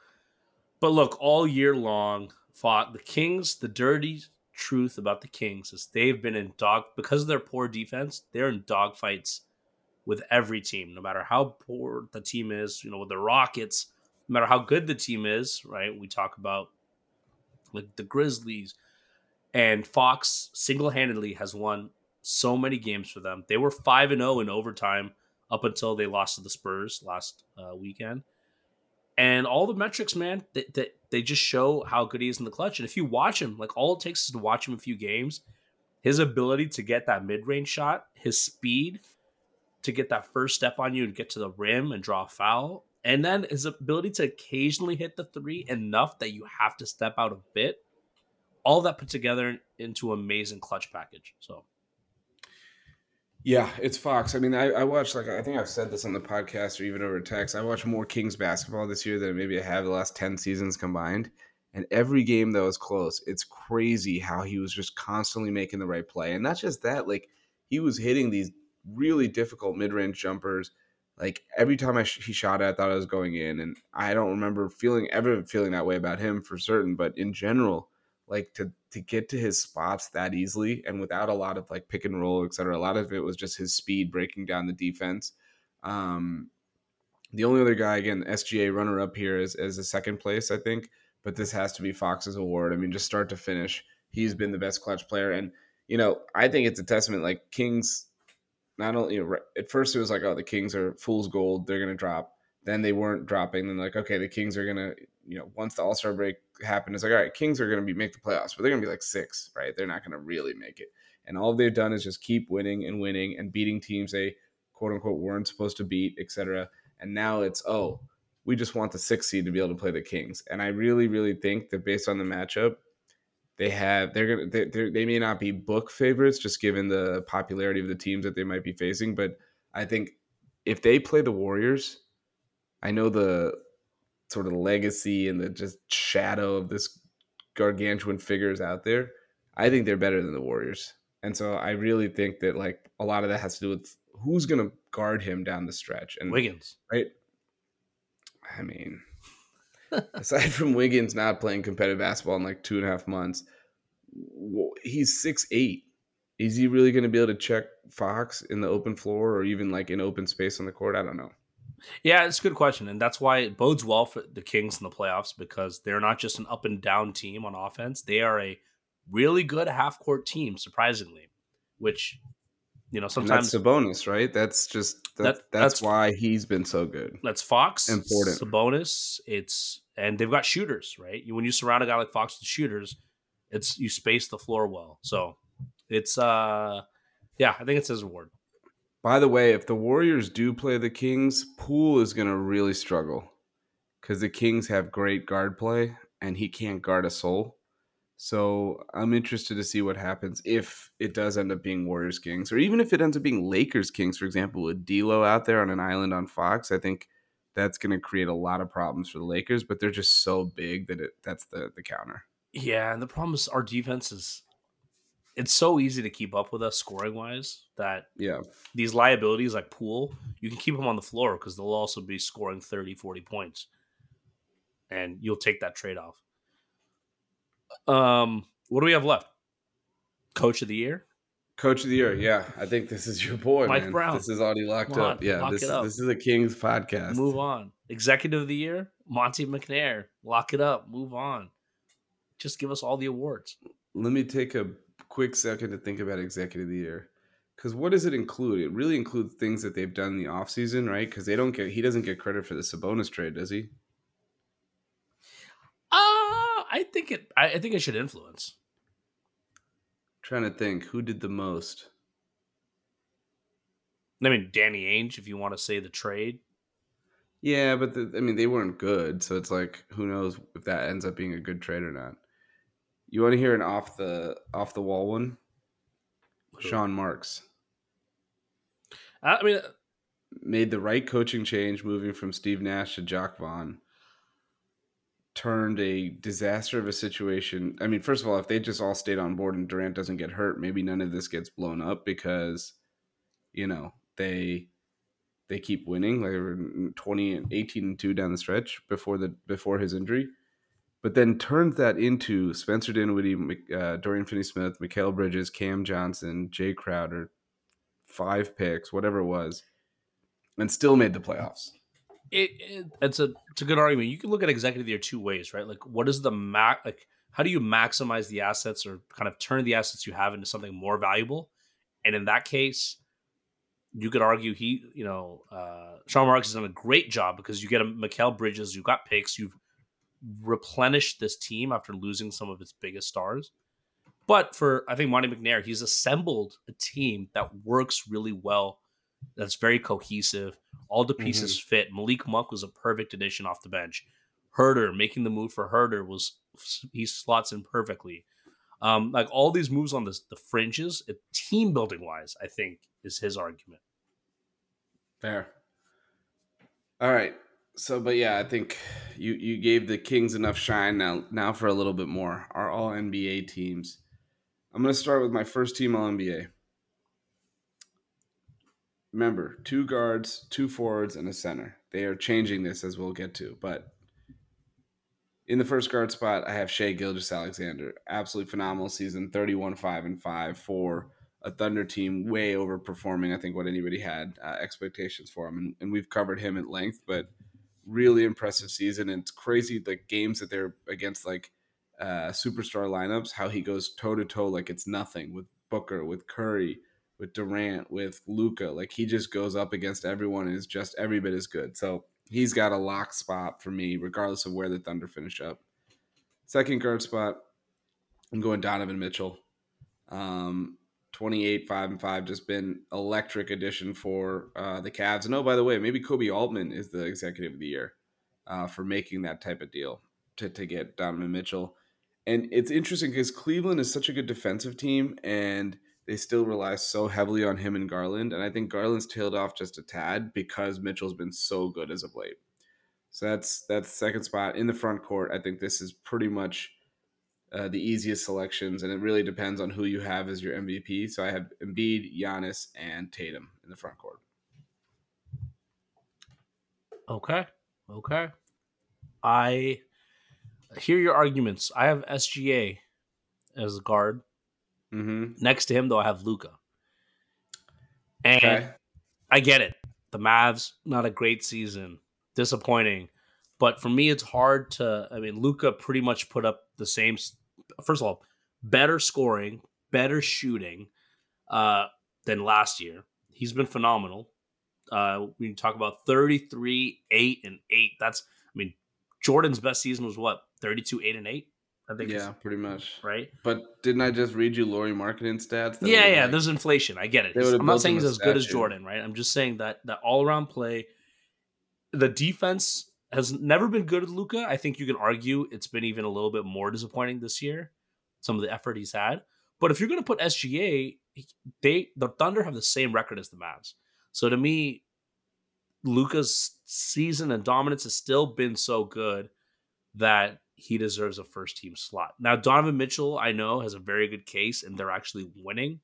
but look, all year long, fought the Kings. The dirty truth about the Kings is they've been in dog because of their poor defense. They're in dogfights with every team, no matter how poor the team is. You know, with the Rockets, no matter how good the team is, right? We talk about like the Grizzlies, and Fox single handedly has won so many games for them. They were five and zero oh in overtime up until they lost to the Spurs last uh, weekend. And all the metrics, man, that they, they just show how good he is in the clutch. And if you watch him, like all it takes is to watch him a few games, his ability to get that mid range shot, his speed, to get that first step on you and get to the rim and draw a foul. And then his ability to occasionally hit the three enough that you have to step out a bit. All that put together into an amazing clutch package. So yeah, it's Fox. I mean, I, I watched like I think I've said this on the podcast or even over text. I watched more Kings basketball this year than maybe I have the last ten seasons combined. And every game that was close, it's crazy how he was just constantly making the right play. And not just that, like he was hitting these really difficult mid-range jumpers. Like every time I sh- he shot it, I thought I was going in, and I don't remember feeling ever feeling that way about him for certain. But in general, like to to get to his spots that easily and without a lot of like pick and roll, et cetera. A lot of it was just his speed breaking down the defense. Um, the only other guy, again, SGA runner up here is as a second place, I think. But this has to be Fox's award. I mean, just start to finish, he's been the best clutch player. And you know, I think it's a testament. Like Kings not only you know, at first it was like, oh, the Kings are fool's gold, they're gonna drop. Then they weren't dropping. Then like, okay, the Kings are gonna, you know, once the All Star break happened, it's like, all right, Kings are gonna be make the playoffs, but they're gonna be like six, right? They're not gonna really make it. And all they've done is just keep winning and winning and beating teams they quote unquote weren't supposed to beat, etc. And now it's oh, we just want the sixth seed to be able to play the Kings. And I really, really think that based on the matchup, they have they're gonna they they may not be book favorites just given the popularity of the teams that they might be facing, but I think if they play the Warriors, I know the sort of legacy and the just shadow of this gargantuan figure is out there. I think they're better than the Warriors. And so I really think that like a lot of that has to do with who's going to guard him down the stretch. And Wiggins, right? I mean, [LAUGHS] aside from Wiggins not playing competitive basketball in like two and a half months, he's six eight. Is he really going to be able to check Fox in the open floor or even like in open space on the court? I don't know. Yeah, it's a good question, and that's why it bodes well for the Kings in the playoffs because they're not just an up and down team on offense; they are a really good half court team, surprisingly, which You know, sometimes the bonus, right? That's just that, that, that's, that's why he's been so good. That's Fox. Important. Sabonis. It's and they've got shooters, right? When you surround a guy like Fox with shooters, it's you space the floor well. So it's uh yeah, I think it's his reward. By the way, if the Warriors do play the Kings, Poole is gonna really struggle. Because the Kings have great guard play and he can't guard a soul. So I'm interested to see what happens if it does end up being Warriors Kings, or even if it ends up being Lakers Kings, for example, with D'Lo out there on an island on Fox. I think that's going to create a lot of problems for the Lakers, but they're just so big that it that's the the counter. Yeah, and the problem is our defense is it's so easy to keep up with us scoring wise that yeah these liabilities like Poole you can keep them on the floor because they'll also be scoring 30 40 points and you'll take that trade off um, what do we have left? Coach of the year. Coach of the year, yeah. I think this is your boy, Mike man. Brown. This is already locked on, up. Yeah, this, this is a Kings podcast. Move on. Executive of the year, Monte McNair. Lock it up. Move on. Just give us all the awards. Let me take a quick second to think about executive of the year. Because what does it include? It really includes things that they've done in the offseason, right? Because they don't get he doesn't get credit for the Sabonis trade, does he? I think it. I, I think it should influence. I'm trying to think who did the most. I mean, Danny Ainge, if you want to say the trade. Yeah, but the, I mean, they weren't good, so it's like who knows if that ends up being a good trade or not. You want to hear an off the off the wall one? Who? Sean Marks. Uh, I mean, uh, made the right coaching change, moving from Steve Nash to Jacque Vaughn turned a disaster of a situation. I mean, first of all, if they just all stayed on board and Durant doesn't get hurt, maybe none of this gets blown up because, you know, they they keep winning. Like they were 20 and 18 and 2 down the stretch before the before his injury. But then turned that into Spencer Dinwiddie, uh, Dorian Finney-Smith, Mikal Bridges, Cam Johnson, Jae Crowder, five picks, whatever it was, and still made the playoffs it, it, it's a it's a good argument. You can look at executive year two ways, right? Like, what is the max? Like, how do you maximize the assets or kind of turn the assets you have into something more valuable? And in that case, you could argue he, you know, uh, Sean Marks has done a great job because you get a Mikal Bridges, you've got picks, you've replenished this team after losing some of its biggest stars. But for I think Monte McNair, he's assembled a team that works really well that's very cohesive. All the pieces mm-hmm. fit. Malik Monk was a perfect addition off the bench. Huerter making the move for Huerter was he slots in perfectly. Um, like all these moves on the the fringes, it, team building wise, I think is his argument. Fair. All right. So, but yeah, I think you you gave the Kings enough shine now. Now for a little bit more, Are All NBA teams. I'm going to start with my first team All NBA remember two guards, two forwards, and a center. They are changing this as we'll get to. But in the first guard spot, I have Shai Gilgeous-Alexander. Absolutely phenomenal season 31 5 and 5 for a Thunder team, way overperforming, I think, what anybody had uh, expectations for him. And, and we've covered him at length, but really impressive season. And it's crazy the games that they're against, like uh, superstar lineups, how he goes toe to toe like it's nothing with Booker, with Curry with Durant, with Luka. Like he just goes up against everyone and is just every bit as good. So he's got a lock spot for me, regardless of where the Thunder finish up. Second guard spot, I'm going Donovan Mitchell. Um, 28, 5 and 5, just been electric addition for uh, the Cavs. And oh, by the way, maybe Koby Altman is the executive of the year uh, for making that type of deal to, to get Donovan Mitchell. And it's interesting because Cleveland is such a good defensive team and they still rely so heavily on him and Garland. And I think Garland's tailed off just a tad because Mitchell's been so good as of late. So that's that's second spot in the front court. I think this is pretty much uh, the easiest selections, and it really depends on who you have as your MVP. So I have Embiid, Giannis, and Tatum in the front court. Okay, okay. I hear your arguments. I have SGA as guard. Mm-hmm. Next to him, though, I have Luka, And okay. I get it. The Mavs, not a great season, disappointing. But for me, it's hard to. I mean, Luka pretty much put up the same. First of all, better scoring, better shooting. Uh, than last year. He's been phenomenal. Uh, we talk about 33, 8, and 8. That's, I mean, Jordan's best season was what? 32, 8, and 8? I think yeah, pretty much. Right. But didn't I just read you Lauri Markkanen stats? Yeah, yeah. Like, there's inflation. I get it. I'm not saying he's as statue. good as Jordan, right? I'm just saying that that all around play, the defense has never been good at Luka. I think you can argue it's been even a little bit more disappointing this year. Some of the effort he's had, but if you're going to put SGA, they the Thunder have the same record as the Mavs. So to me, Luka's season and dominance has still been so good that he deserves a first team slot. Now, Donovan Mitchell, I know, has a very good case and they're actually winning.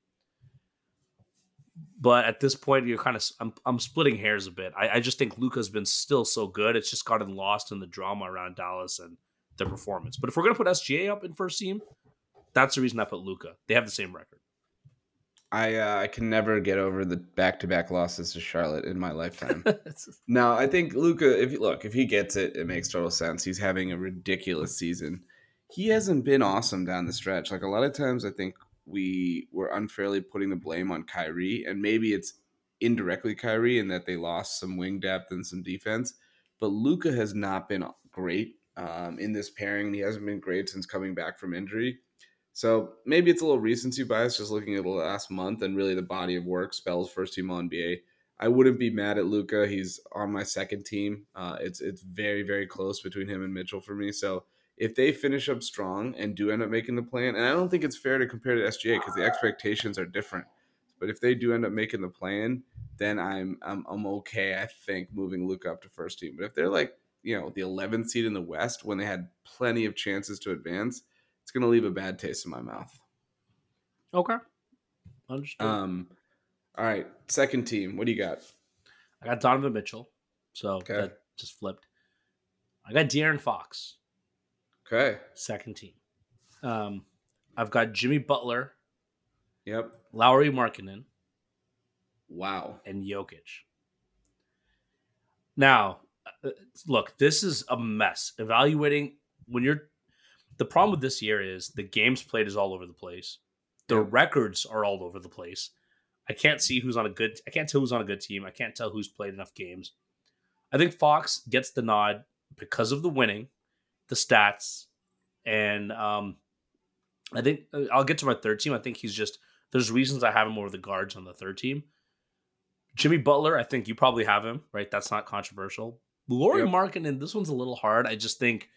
But at this point, you're kind of I'm, I'm splitting hairs a bit. I, I just think Luka's been still so good. It's just gotten lost in the drama around Dallas and their performance. But if we're gonna put SGA up in first team, that's the reason I put Luka. They have the same record. I uh, I can never get over the back to back losses to Charlotte in my lifetime. [LAUGHS] now I think Luka, if you look, if he gets it, it makes total sense. He's having a ridiculous season. He hasn't been awesome down the stretch. Like a lot of times, I think we were unfairly putting the blame on Kyrie, and maybe it's indirectly Kyrie in that they lost some wing depth and some defense. But Luka has not been great um, in this pairing. And he hasn't been great since coming back from injury. So maybe it's a little recency bias just looking at the last month and really the body of work spells first team on NBA. I wouldn't be mad at Luka. He's on my second team. Uh, it's it's very very close between him and Mitchell for me. So if they finish up strong and do end up making the plan, and I don't think it's fair to compare to SGA because the expectations are different. But if they do end up making the plan, then I'm I'm I'm okay. I think moving Luka up to first team. But if they're like you know the 11th seed in the West when they had plenty of chances to advance it's going to leave a bad taste in my mouth. Okay. Understood. Um, all right. Second team. What do you got? I got Donovan Mitchell. So okay. that just flipped. I got De'Aaron Fox. Okay. Second team. Um, I've got Jimmy Butler. Yep. Lauri Markkanen. Wow. And Jokic. Now, uh, look, this is a mess. Evaluating when you're the problem with this year is the games played is all over the place. The records are all over the place. I can't see who's on a good. I can't tell who's on a good team. I can't tell who's played enough games. I think Fox gets the nod because of the winning, the stats, and um, I think uh, I'll get to my third team. I think he's just there's reasons I have him over the guards on the third team. Jimmy Butler, I think you probably have him right. That's not controversial. Lauri yep. and this one's a little hard. I just think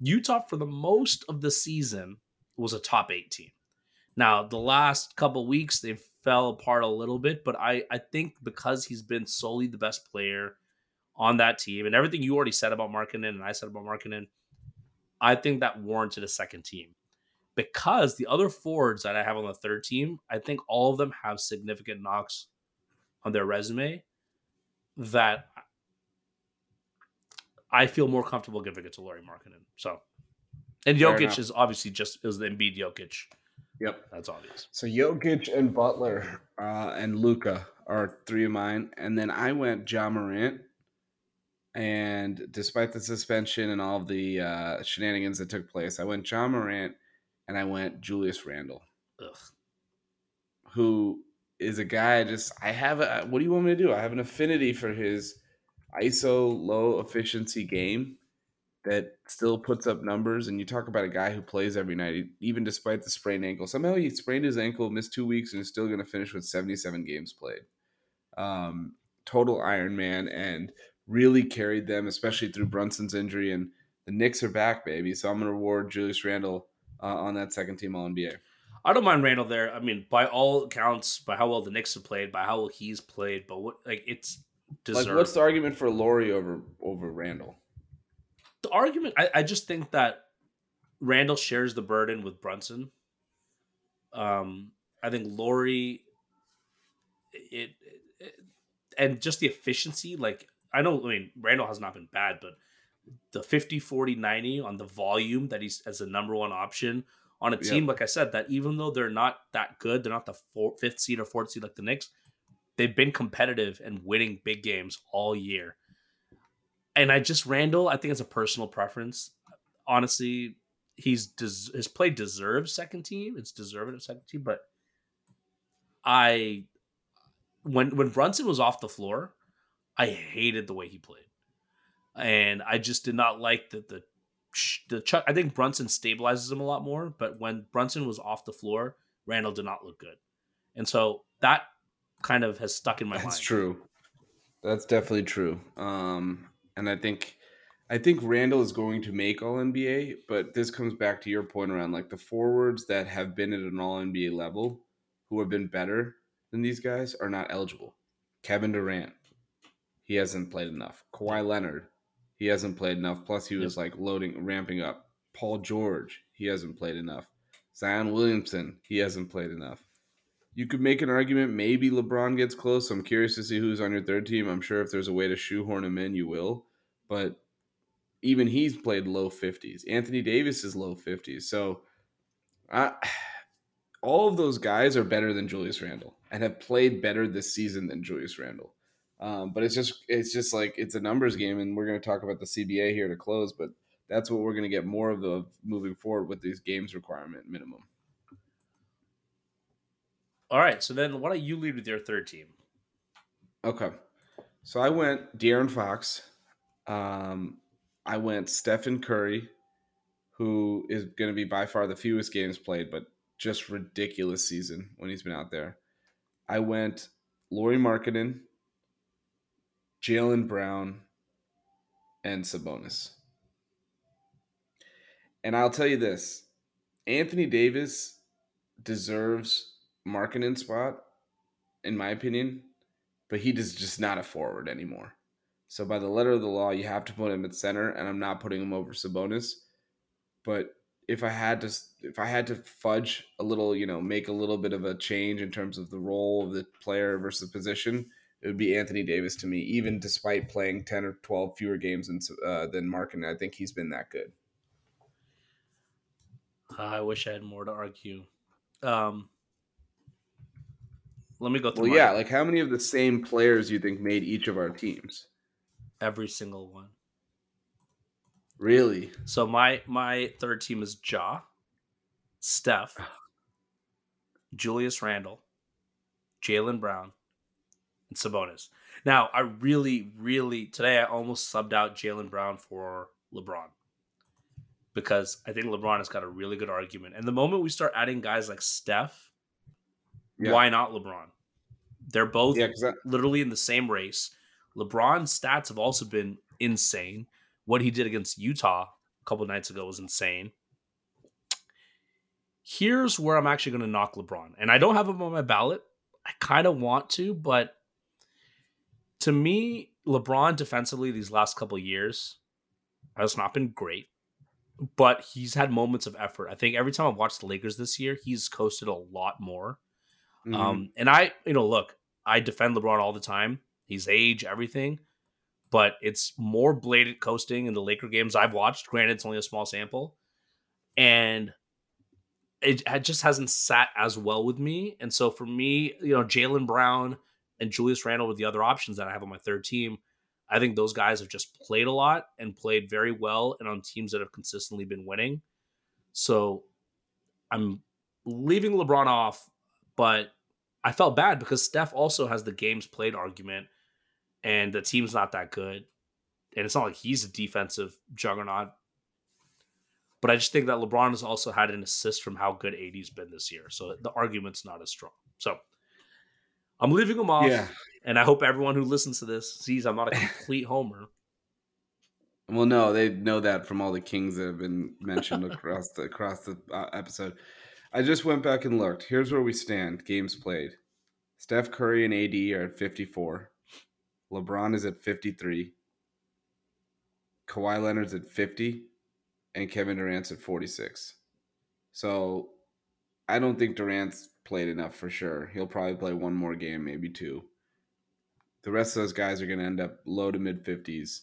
Utah for the most of the season was a top eight team. Now the last couple weeks they fell apart a little bit, but I I think because he's been solely the best player on that team and everything you already said about Markkanen and I said about Markkanen, I think that warranted a second team. Because the other forwards that I have on the third team, I think all of them have significant knocks on their resume that I feel more comfortable giving it to Lauri Markkanen. So, and Jokic is obviously just is the Embiid Jokic. Yep, that's obvious. So Jokic and Butler uh, and Luka are three of mine, and then I went Ja Morant. And despite the suspension and all of the uh, shenanigans that took place, I went Ja Morant and I went Julius Randle, Ugh. who is a guy. I just I have a. What do you want me to do? I have an affinity for his ISO low efficiency game that still puts up numbers. And you talk about a guy who plays every night, even despite the sprained ankle. Somehow he sprained his ankle, missed two weeks, and is still going to finish with 77 games played. Um, total Iron Man and really carried them, especially through Brunson's injury. And the Knicks are back, baby. So I'm going to reward Julius Randle uh, on that second team All NBA. I don't mind Randle there. I mean, by all accounts, by how well the Knicks have played, by how well he's played, but what like it's deserve. Like, what's the argument for Lauri over over Randle? The argument, I, I just think that Randle shares the burden with Brunson. Um, I think Lauri, it, it, and just the efficiency. Like I know, I mean, Randle has not been bad, but the 50, 40, 90 on the volume that he's as a number one option on a team, yep. like I said, that even though they're not that good, they're not the four, fifth seed or fourth seed like the Knicks they've been competitive and winning big games all year. And I just Randle, I think it's a personal preference. Honestly, he's des- his play deserves second team. It's deserving of second team, but I when when Brunson was off the floor, I hated the way he played, and I just did not like the the the Chuck. I think Brunson stabilizes him a lot more, but when Brunson was off the floor, Randle did not look good, and so that kind of has stuck in my That's mind. That's true. That's definitely true. Um, and I think I think Randle is going to make All NBA, but this comes back to your point around like the forwards that have been at an All NBA level, who have been better than these guys, are not eligible. Kevin Durant, he hasn't played enough. Kawhi Leonard, he hasn't played enough. Plus, he was like loading, ramping up. Paul George, he hasn't played enough. Zion Williamson, he hasn't played enough. You could make an argument maybe LeBron gets close. I'm curious to see who's on your third team. I'm sure if there's a way to shoehorn him in, you will. But even he's played low 50s. Anthony Davis is low 50s. So I, [SIGHS] all of those guys are better than Julius Randle and have played better this season than Julius Randle. Um, but it's just it's just like it's a numbers game, and we're going to talk about the CBA here to close. But that's what we're going to get more of the moving forward with these games requirement minimum. All right, so then why don't you lead with your third team? Okay, so I went De'Aaron Fox. Um, I went Stephen Curry, who is going to be by far the fewest games played, but just ridiculous season when he's been out there. I went Lauri Markkanen, Jaylen Brown, and Sabonis. And I'll tell you this Anthony Davis deserves Markkanen spot, in my opinion, but he is just not a forward anymore. So by the letter of the law, you have to put him at center, and I'm not putting him over Sabonis. But if I had to, if I had to fudge a little, you know, make a little bit of a change in terms of the role of the player versus position, it would be Anthony Davis to me. Even despite playing ten or twelve fewer games than uh, than Markkanen, I think he's been that good. I wish I had more to argue. Um, let me go through. Well, yeah, like how many of the same players you think made each of our teams? Every single one. Really? So my my third team is Ja, Steph, ah. Julius Randle, Jaylen Brown, and Sabonis. Now I really, really today I almost subbed out Jaylen Brown for LeBron because I think LeBron has got a really good argument. And the moment we start adding guys like Steph, yeah. why not LeBron? They're both yeah, that- literally in the same race. LeBron's stats have also been insane. What he did against Utah a couple nights ago was insane. Here's where I'm actually going to knock LeBron. And I don't have him on my ballot. I kind of want to, but to me, LeBron defensively these last couple years has not been great, but he's had moments of effort. I think every time I've watched the Lakers this year, he's coasted a lot more. Mm-hmm. Um, and I, you know, look, I defend LeBron all the time. He's age, everything, but it's more bladed coasting in the Laker games I've watched. Granted, it's only a small sample, and it, it just hasn't sat as well with me. And so for me, you know, Jaylen Brown and Julius Randle with the other options that I have on my third team. I think those guys have just played a lot and played very well and on teams that have consistently been winning. So I'm leaving LeBron off, but I felt bad because Steph also has the games played argument and the team's not that good. And it's not like he's a defensive juggernaut. But I just think that LeBron has also had an assist from how good AD's been this year. So the argument's not as strong. So I'm leaving him off. Yeah. And I hope everyone who listens to this sees I'm not a [LAUGHS] complete homer. Well, no, they know that from all the kings that have been mentioned across the across the uh, episode. I just went back and looked. Here's where we stand. Games played. Steph Curry and AD are at 54. LeBron is at 53. Kawhi Leonard's at 50. And Kevin Durant's at 46. So I don't think Durant's played enough for sure. He'll probably play one more game, maybe two. The rest of those guys are going to end up low to mid 50s.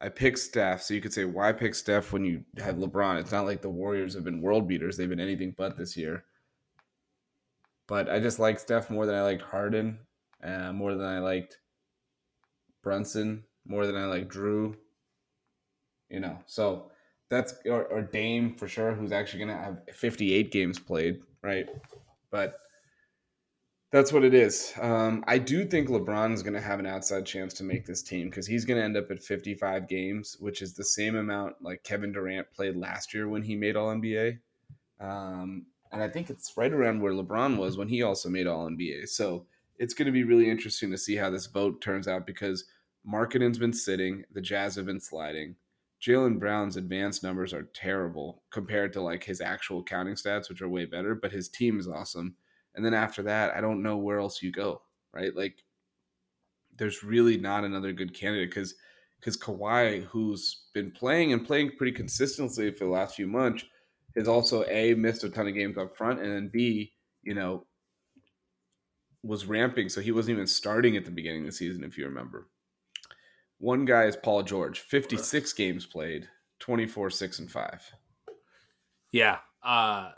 I picked Steph, so you could say, why pick Steph when you have LeBron? It's not like the Warriors have been world beaters. They've been anything but this year. But I just like Steph more than I liked Harden, uh, more than I liked Brunson, more than I like Jrue. You know, so that's or, or Dame for sure, who's actually going to have 58 games played, right? But That's what it is. Um, I do think LeBron is going to have an outside chance to make this team because he's going to end up at 55 games, which is the same amount like Kevin Durant played last year when he made All NBA. Um, and I think it's right around where LeBron was when he also made All NBA. So it's going to be really interesting to see how this vote turns out because Markkanen's been sitting, the Jazz have been sliding. Jaylen Brown's advanced numbers are terrible compared to like his actual counting stats, which are way better, but his team is awesome. And then after that, I don't know where else you go, right? Like there's really not another good candidate because because Kawhi, who's been playing and playing pretty consistently for the last few months, has also a missed a ton of games up front, and then b you know was ramping, so he wasn't even starting at the beginning of the season, if you remember. One guy is Paul George, 56 games played, 24, 6, and 5. Yeah. Uh,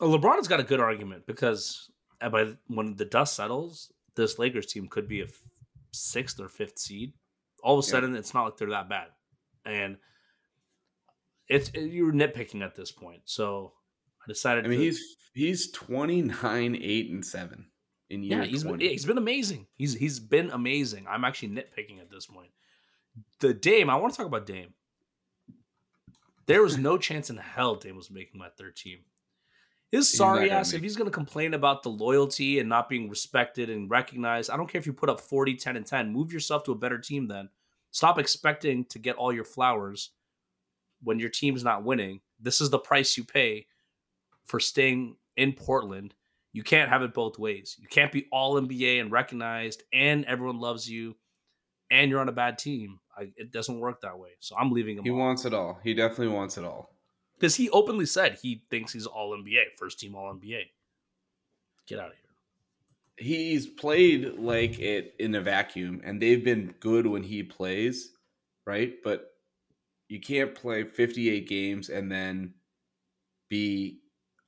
LeBron has got a good argument because by when the dust settles, this Lakers team could be a sixth or fifth seed. All of a sudden, yeah. it's not like they're that bad, and it's it, you're nitpicking at this point. So I decided. I mean, to, he's he's twenty nine, eight, and seven in year. Yeah, he's 20. been, he's been amazing. He's he's been amazing. I'm actually nitpicking at this point the Dame, I want to talk about Dame. There was no chance in hell Dame was making my third team. His sorry ass, if he's going to complain about the loyalty and not being respected and recognized, I don't care if you put up 40, 10, and 10. Move yourself to a better team then. Stop expecting to get all your flowers when your team's not winning. This is the price you pay for staying in Portland. You can't have it both ways. You can't be all NBA and recognized and everyone loves you and you're on a bad team. I, it doesn't work that way. So I'm leaving him. He wants it all. He definitely wants it all. Because he openly said he thinks he's all NBA, first team all NBA. Get out of here. He's played like it in a vacuum, and they've been good when he plays, right? But you can't play 58 games and then be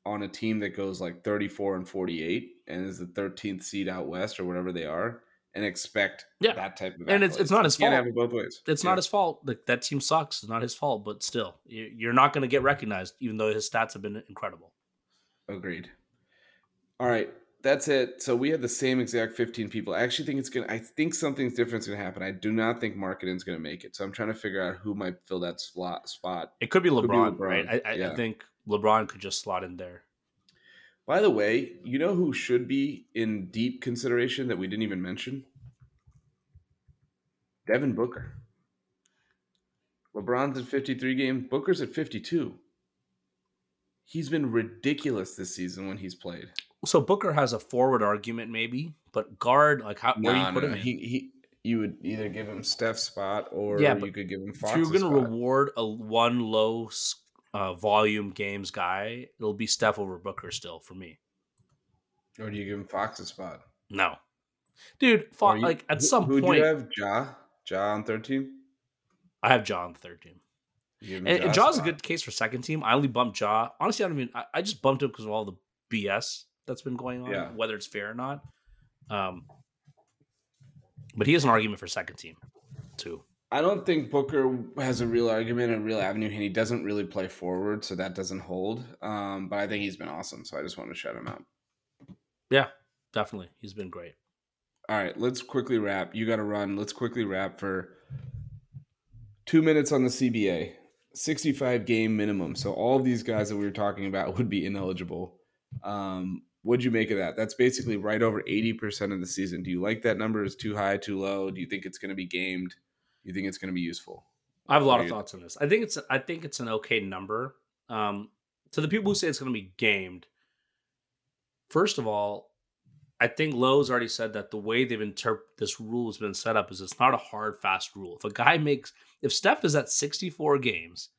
on a team that goes like 34 and 48 and is the 13th seed out west or whatever they are and expect yeah. that type of and it's, it's not his fault. Have it both ways. It's yeah. not his fault. Like that team sucks. It's not his fault, but still, you're not going to get recognized, even though his stats have been incredible. Agreed. All right, that's it. So we have the same exact 15 people. I actually think it's gonna. I think something's different is gonna happen. I do not think Markkanen's gonna make it. So I'm trying to figure out who might fill that slot spot. It could be LeBron, could be LeBron. right? I, I, yeah. I think LeBron could just slot in there. By the way, you know who should be in deep consideration that we didn't even mention? Devin Booker. LeBron's at 53 games, Booker's at 52. He's been ridiculous this season when he's played. So Booker has a forward argument, maybe, but guard, like how where do you put no, him? He, he you would either give him Steph spot or yeah, you could give him Fox. If you're going to reward a one low uh, volume games guy, it'll be Steph over Booker still for me. Or do you give him Fox a spot? No, dude. Fo- you, like at some who, point, you have Ja, Ja on third team. I have Ja on third team. And, and Ja's a good case for second team. I only bumped Ja. Honestly, I don't even. I, I just bumped him because of all the BS that's been going on, yeah. whether it's fair or not. Um, but he has an argument for second team, too. I don't think Booker has a real argument, a real avenue, and he doesn't really play forward, so that doesn't hold. Um, but I think he's been awesome, so I just want to shout him out. Yeah, definitely, he's been great. All right, let's quickly wrap. You got to run. Let's quickly wrap for two minutes on the CBA. 65 game minimum. So all of these guys that we were talking about [LAUGHS] would be ineligible. Um, what'd you make of that? That's basically right over 80% of the season. Do you like that number? Is too high, too low? Do you think it's going to be gamed? You think it's going to be useful? I have a lot of thoughts on this. I think it's I think it's an okay number. Um, to the people who say it's going to be gamed, first of all, I think Lowe's already said that the way they've interpreted this rule has been set up is it's not a hard fast rule. If a guy makes if Steph is at 64 games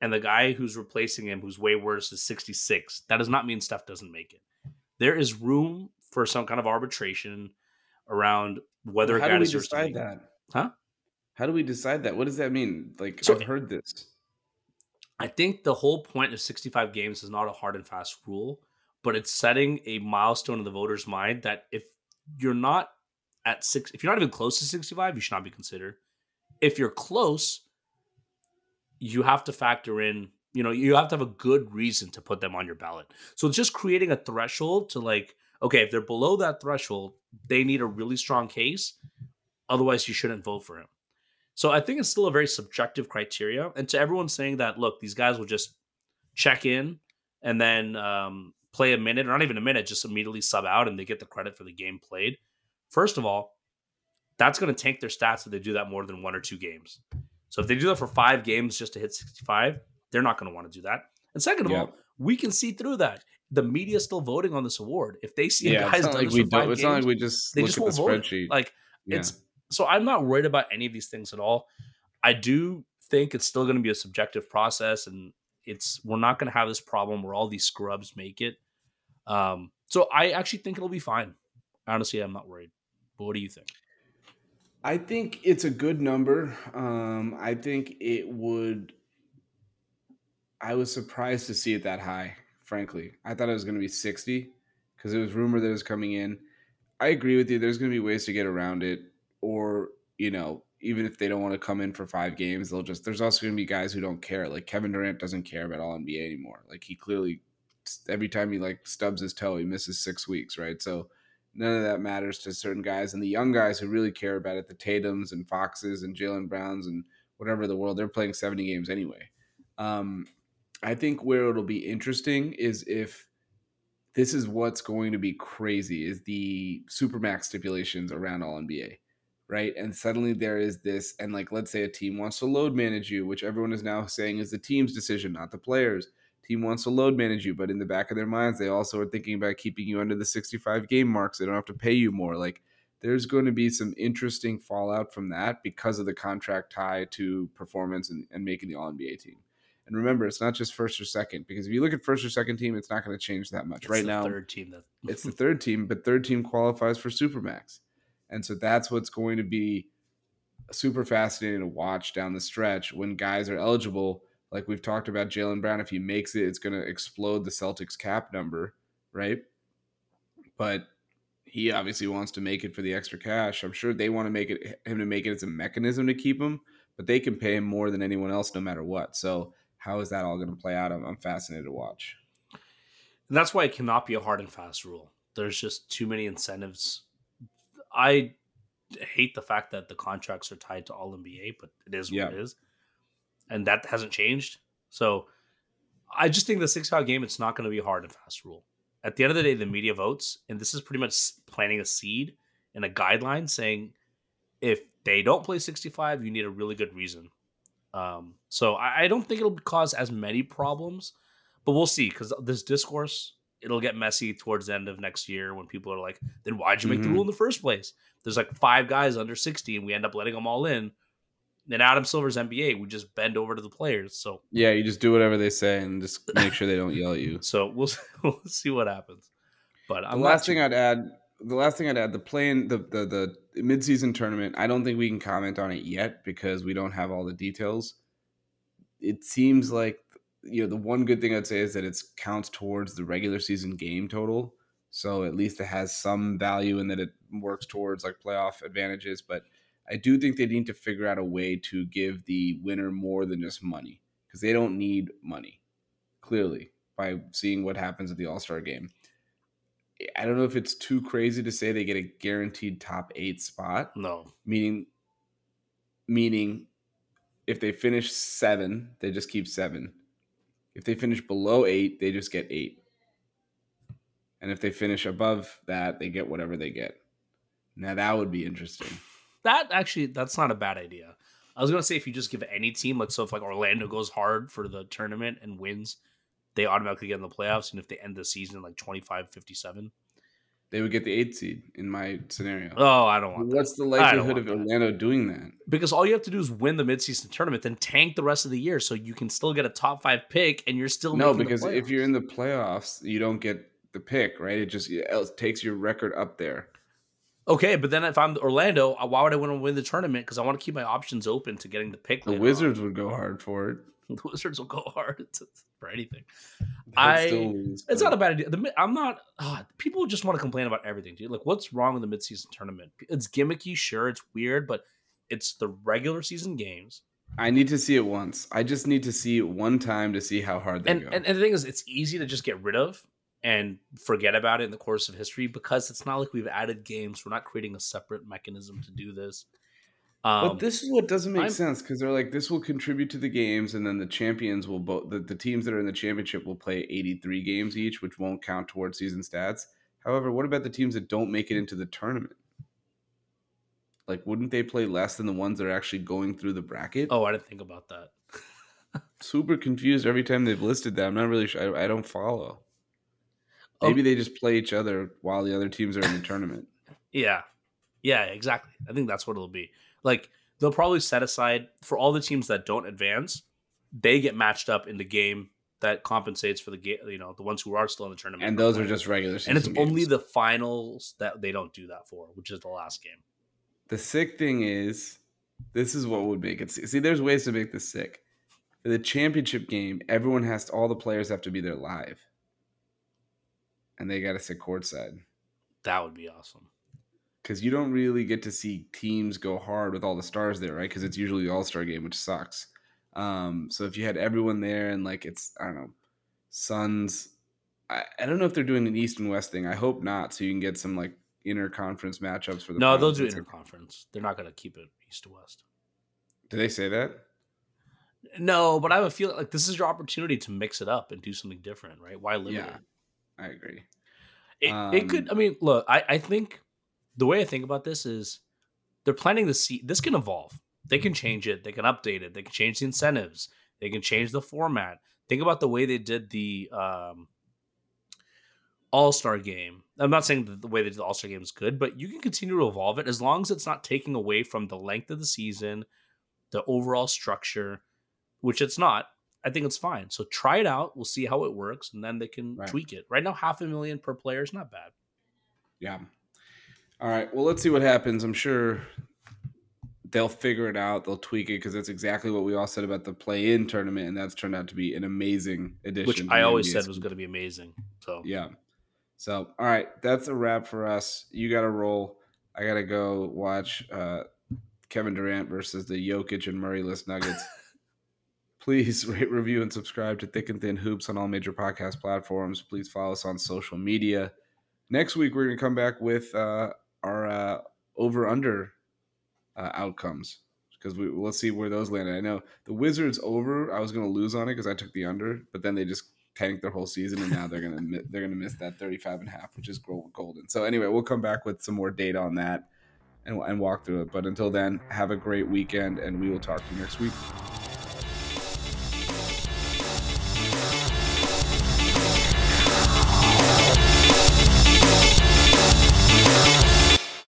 and the guy who's replacing him who's way worse is 66, that does not mean Steph doesn't make it. There is room for some kind of arbitration around whether well, how a guy do we decide that? Huh? How do we decide that? What does that mean? Like so, I've heard this. I think the whole point of 65 games is not a hard and fast rule, but it's setting a milestone in the voter's mind that if you're not at six, if you're not even close to 65, you should not be considered. If you're close, you have to factor in, you know, you have to have a good reason to put them on your ballot. So it's just creating a threshold to like, okay, if they're below that threshold, they need a really strong case. Otherwise, you shouldn't vote for him. So I think it's still a very subjective criteria. And to everyone saying that, look, these guys will just check in and then um, play a minute, or not even a minute, just immediately sub out and they get the credit for the game played. First of all, that's going to tank their stats if they do that more than one or two games. So if they do that for five games just to hit 65, they're not going to want to do that. And second of all, we can see through that. The media is still voting on this award. If they see yeah, a guy's done like this for five It's games, not like we just they just won't the vote. spreadsheet. Like yeah. it's so I'm not worried about any of these things at all. I do think it's still going to be a subjective process, and it's we're not going to have this problem where all these scrubs make it. Um, so I actually think it'll be fine. Honestly, I'm not worried. But what do you think? I think it's a good number. Um, I think it would. I was surprised to see it that high. Frankly, I thought it was going to be sixty because it was rumored that it was coming in. I agree with you. There's going to be ways to get around it, or you know, even if they don't want to come in for five games, they'll just. There's also going to be guys who don't care. Like Kevin Durant doesn't care about all NBA anymore. Like he clearly, every time he like stubs his toe, he misses six weeks, right? So none of that matters to certain guys. And the young guys who really care about it, the Tatum's and Foxes and Jaylen Browns and whatever the world, they're playing 70 games anyway. Um, I think where it'll be interesting is if this is what's going to be crazy is the supermax stipulations around all NBA, right? And suddenly there is this, and like let's say a team wants to load manage you, which everyone is now saying is the team's decision, not the players team wants to load manage you, but in the back of their minds, they also are thinking about keeping you under the 65 game marks. So they don't have to pay you more. Like there's going to be some interesting fallout from that because of the contract tie to performance and, and making the All NBA team. And remember, it's not just first or second because if you look at first or second team, it's not going to change that much. It's right now, third team. That- it's the [LAUGHS] third team, but third team qualifies for Supermax, and so that's what's going to be super fascinating to watch down the stretch when guys are eligible like we've talked about Jaylen Brown, if he makes it, it's going to explode the Celtics cap number, right? But he obviously wants to make it for the extra cash. I'm sure they want to make it him to make it as a mechanism to keep him, but they can pay him more than anyone else, no matter what. So how is that all going to play out? I'm, I'm fascinated to watch. And that's why it cannot be a hard and fast rule. There's just too many incentives. I hate the fact that the contracts are tied to all NBA, but it is what it is and that hasn't changed. So I just think the six foul game it's not going to be a hard and fast rule. At the end of the day, the media votes, and this is pretty much planting a seed and a guideline saying if they don't play 65, you need a really good reason. Um, so I, I don't think it'll cause as many problems, but we'll see because this discourse it'll get messy towards the end of next year when people are like, then why'd you make mm-hmm. the rule in the first place? There's like five guys under 60 and we end up letting them all in in Adam Silver's NBA, we just bend over to the players. So yeah, you just do whatever they say and just make sure they don't yell at you. [LAUGHS] So we'll [LAUGHS] we'll see what happens. But the I'm last thing I'd add, the last thing I'd add, the playing the the the midseason tournament. I don't think we can comment on it yet because we don't have all the details. It seems like you know the one good thing I'd say is that it counts towards the regular season game total. So at least it has some value in that it works towards like playoff advantages, but I do think they need to figure out a way to give the winner more than just money because they don't need money, clearly, by seeing what happens at the All Star game. I don't know if it's too crazy to say they get a guaranteed top eight spot. No. Meaning, meaning if they finish seven, they just keep seven. If they finish below eight, they just get eight. And if they finish above that, they get whatever they get. Now that would be interesting that actually that's not a bad idea. I was gonna say if you just give any team like so if like Orlando goes hard for the tournament and wins, they automatically get in the playoffs. And if they end the season like 25, 57, they would get the eighth seed in my scenario. Oh, I don't want. What's the likelihood of Orlando that. doing that? Because all you have to do is win the midseason tournament, then tank the rest of the year, so you can still get a top five pick, and you're still no. Because if you're in the playoffs, you don't get the pick, right? It just it takes your record up there. Okay, but then if I'm Orlando, uh, why would I want to win the tournament? Because I want to keep my options open to getting the pick. The Wizards on. would go hard for it. [LAUGHS] The Wizards will go [LAUGHS] hard for anything. I. It's not a bad idea. The, I'm not. Uh, people just want to complain about everything, dude. Like, what's wrong with the midseason tournament? It's gimmicky, sure, it's weird, but it's the regular season games. I need to see it once. I just need to see it one time to see how hard they and, go. And, and the thing is, it's easy to just get rid of and forget about it in the course of history because it's not like we've added games. We're not creating a separate mechanism to do this. Um, but this is what doesn't make I'm, sense because they're like this will contribute to the games, and then the champions will both the, the teams that are in the championship will play 83 games each, which won't count towards season stats. However, what about the teams that don't make it into the tournament? Like, wouldn't they play less than the ones that are actually going through the bracket? Oh, I didn't think about that. [LAUGHS] Super confused every time they've listed that. I'm not really sure. I, I don't follow. Maybe they just play each other while the other teams are in the tournament. Yeah. Yeah, exactly. I think that's what it'll be. Like they'll probably set aside for all the teams that don't advance, they get matched up in the game that compensates for the game, you know, the ones who are still in the tournament. And those are just regular And it's games. only the finals that they don't do that for, which is the last game. The sick thing is, this is what would make it sick. See, there's ways to make this sick. For the championship game, everyone has to, all the players have to be there live and they got to sit courtside. That would be awesome. Because you don't really get to see teams go hard with all the stars there, right? Because it's usually the All Star game, which sucks. Um, so if you had everyone there and like it's I don't know, Suns. I, I don't know if they're doing an East and West thing. I hope not, so you can get some like interconference matchups for the. No, they'll do interconference. They're not going to keep it East to West. Do they say that? No, but I have a feeling like this is your opportunity to mix it up and do something different, right? Why limit yeah. it? I agree. It, um, it could. I mean, look, I, I think the way I think about this is they're planning to see this can evolve. They can change it. They can update it. They can change the incentives. They can change the format. Think about the way they did the um, All Star game. I'm not saying that the way they did the All Star game is good, but you can continue to evolve it as long as it's not taking away from the length of the season, the overall structure, which it's not. I think it's fine. So try it out. We'll see how it works, and then they can right. tweak it. Right now, half a million per player is not bad. Yeah. All right. Well, let's see what happens. I'm sure they'll figure it out. They'll tweak it because that's exactly what we all said about the play-in tournament, and that's turned out to be an amazing addition. Which I always said was going to be amazing. So yeah. So all right, that's a wrap for us. You got to roll. I got to go watch uh, Kevin Durant versus the Jokic and Murrayless Nuggets. [LAUGHS] Please rate, review, and subscribe to Thik and Thin Hoops on all major podcast platforms. Please follow us on social media. Next week, we're going to come back with uh, our uh, over under uh, outcomes because we let's see where those landed. I know the Wizards over. I was going to lose on it because I took the under, but then they just tanked their whole season, and now they're gonna they're gonna miss that 35 and a half, which is golden. So anyway, we'll come back with some more data on that and, and walk through it. But until then, have a great weekend, and we will talk to you next week.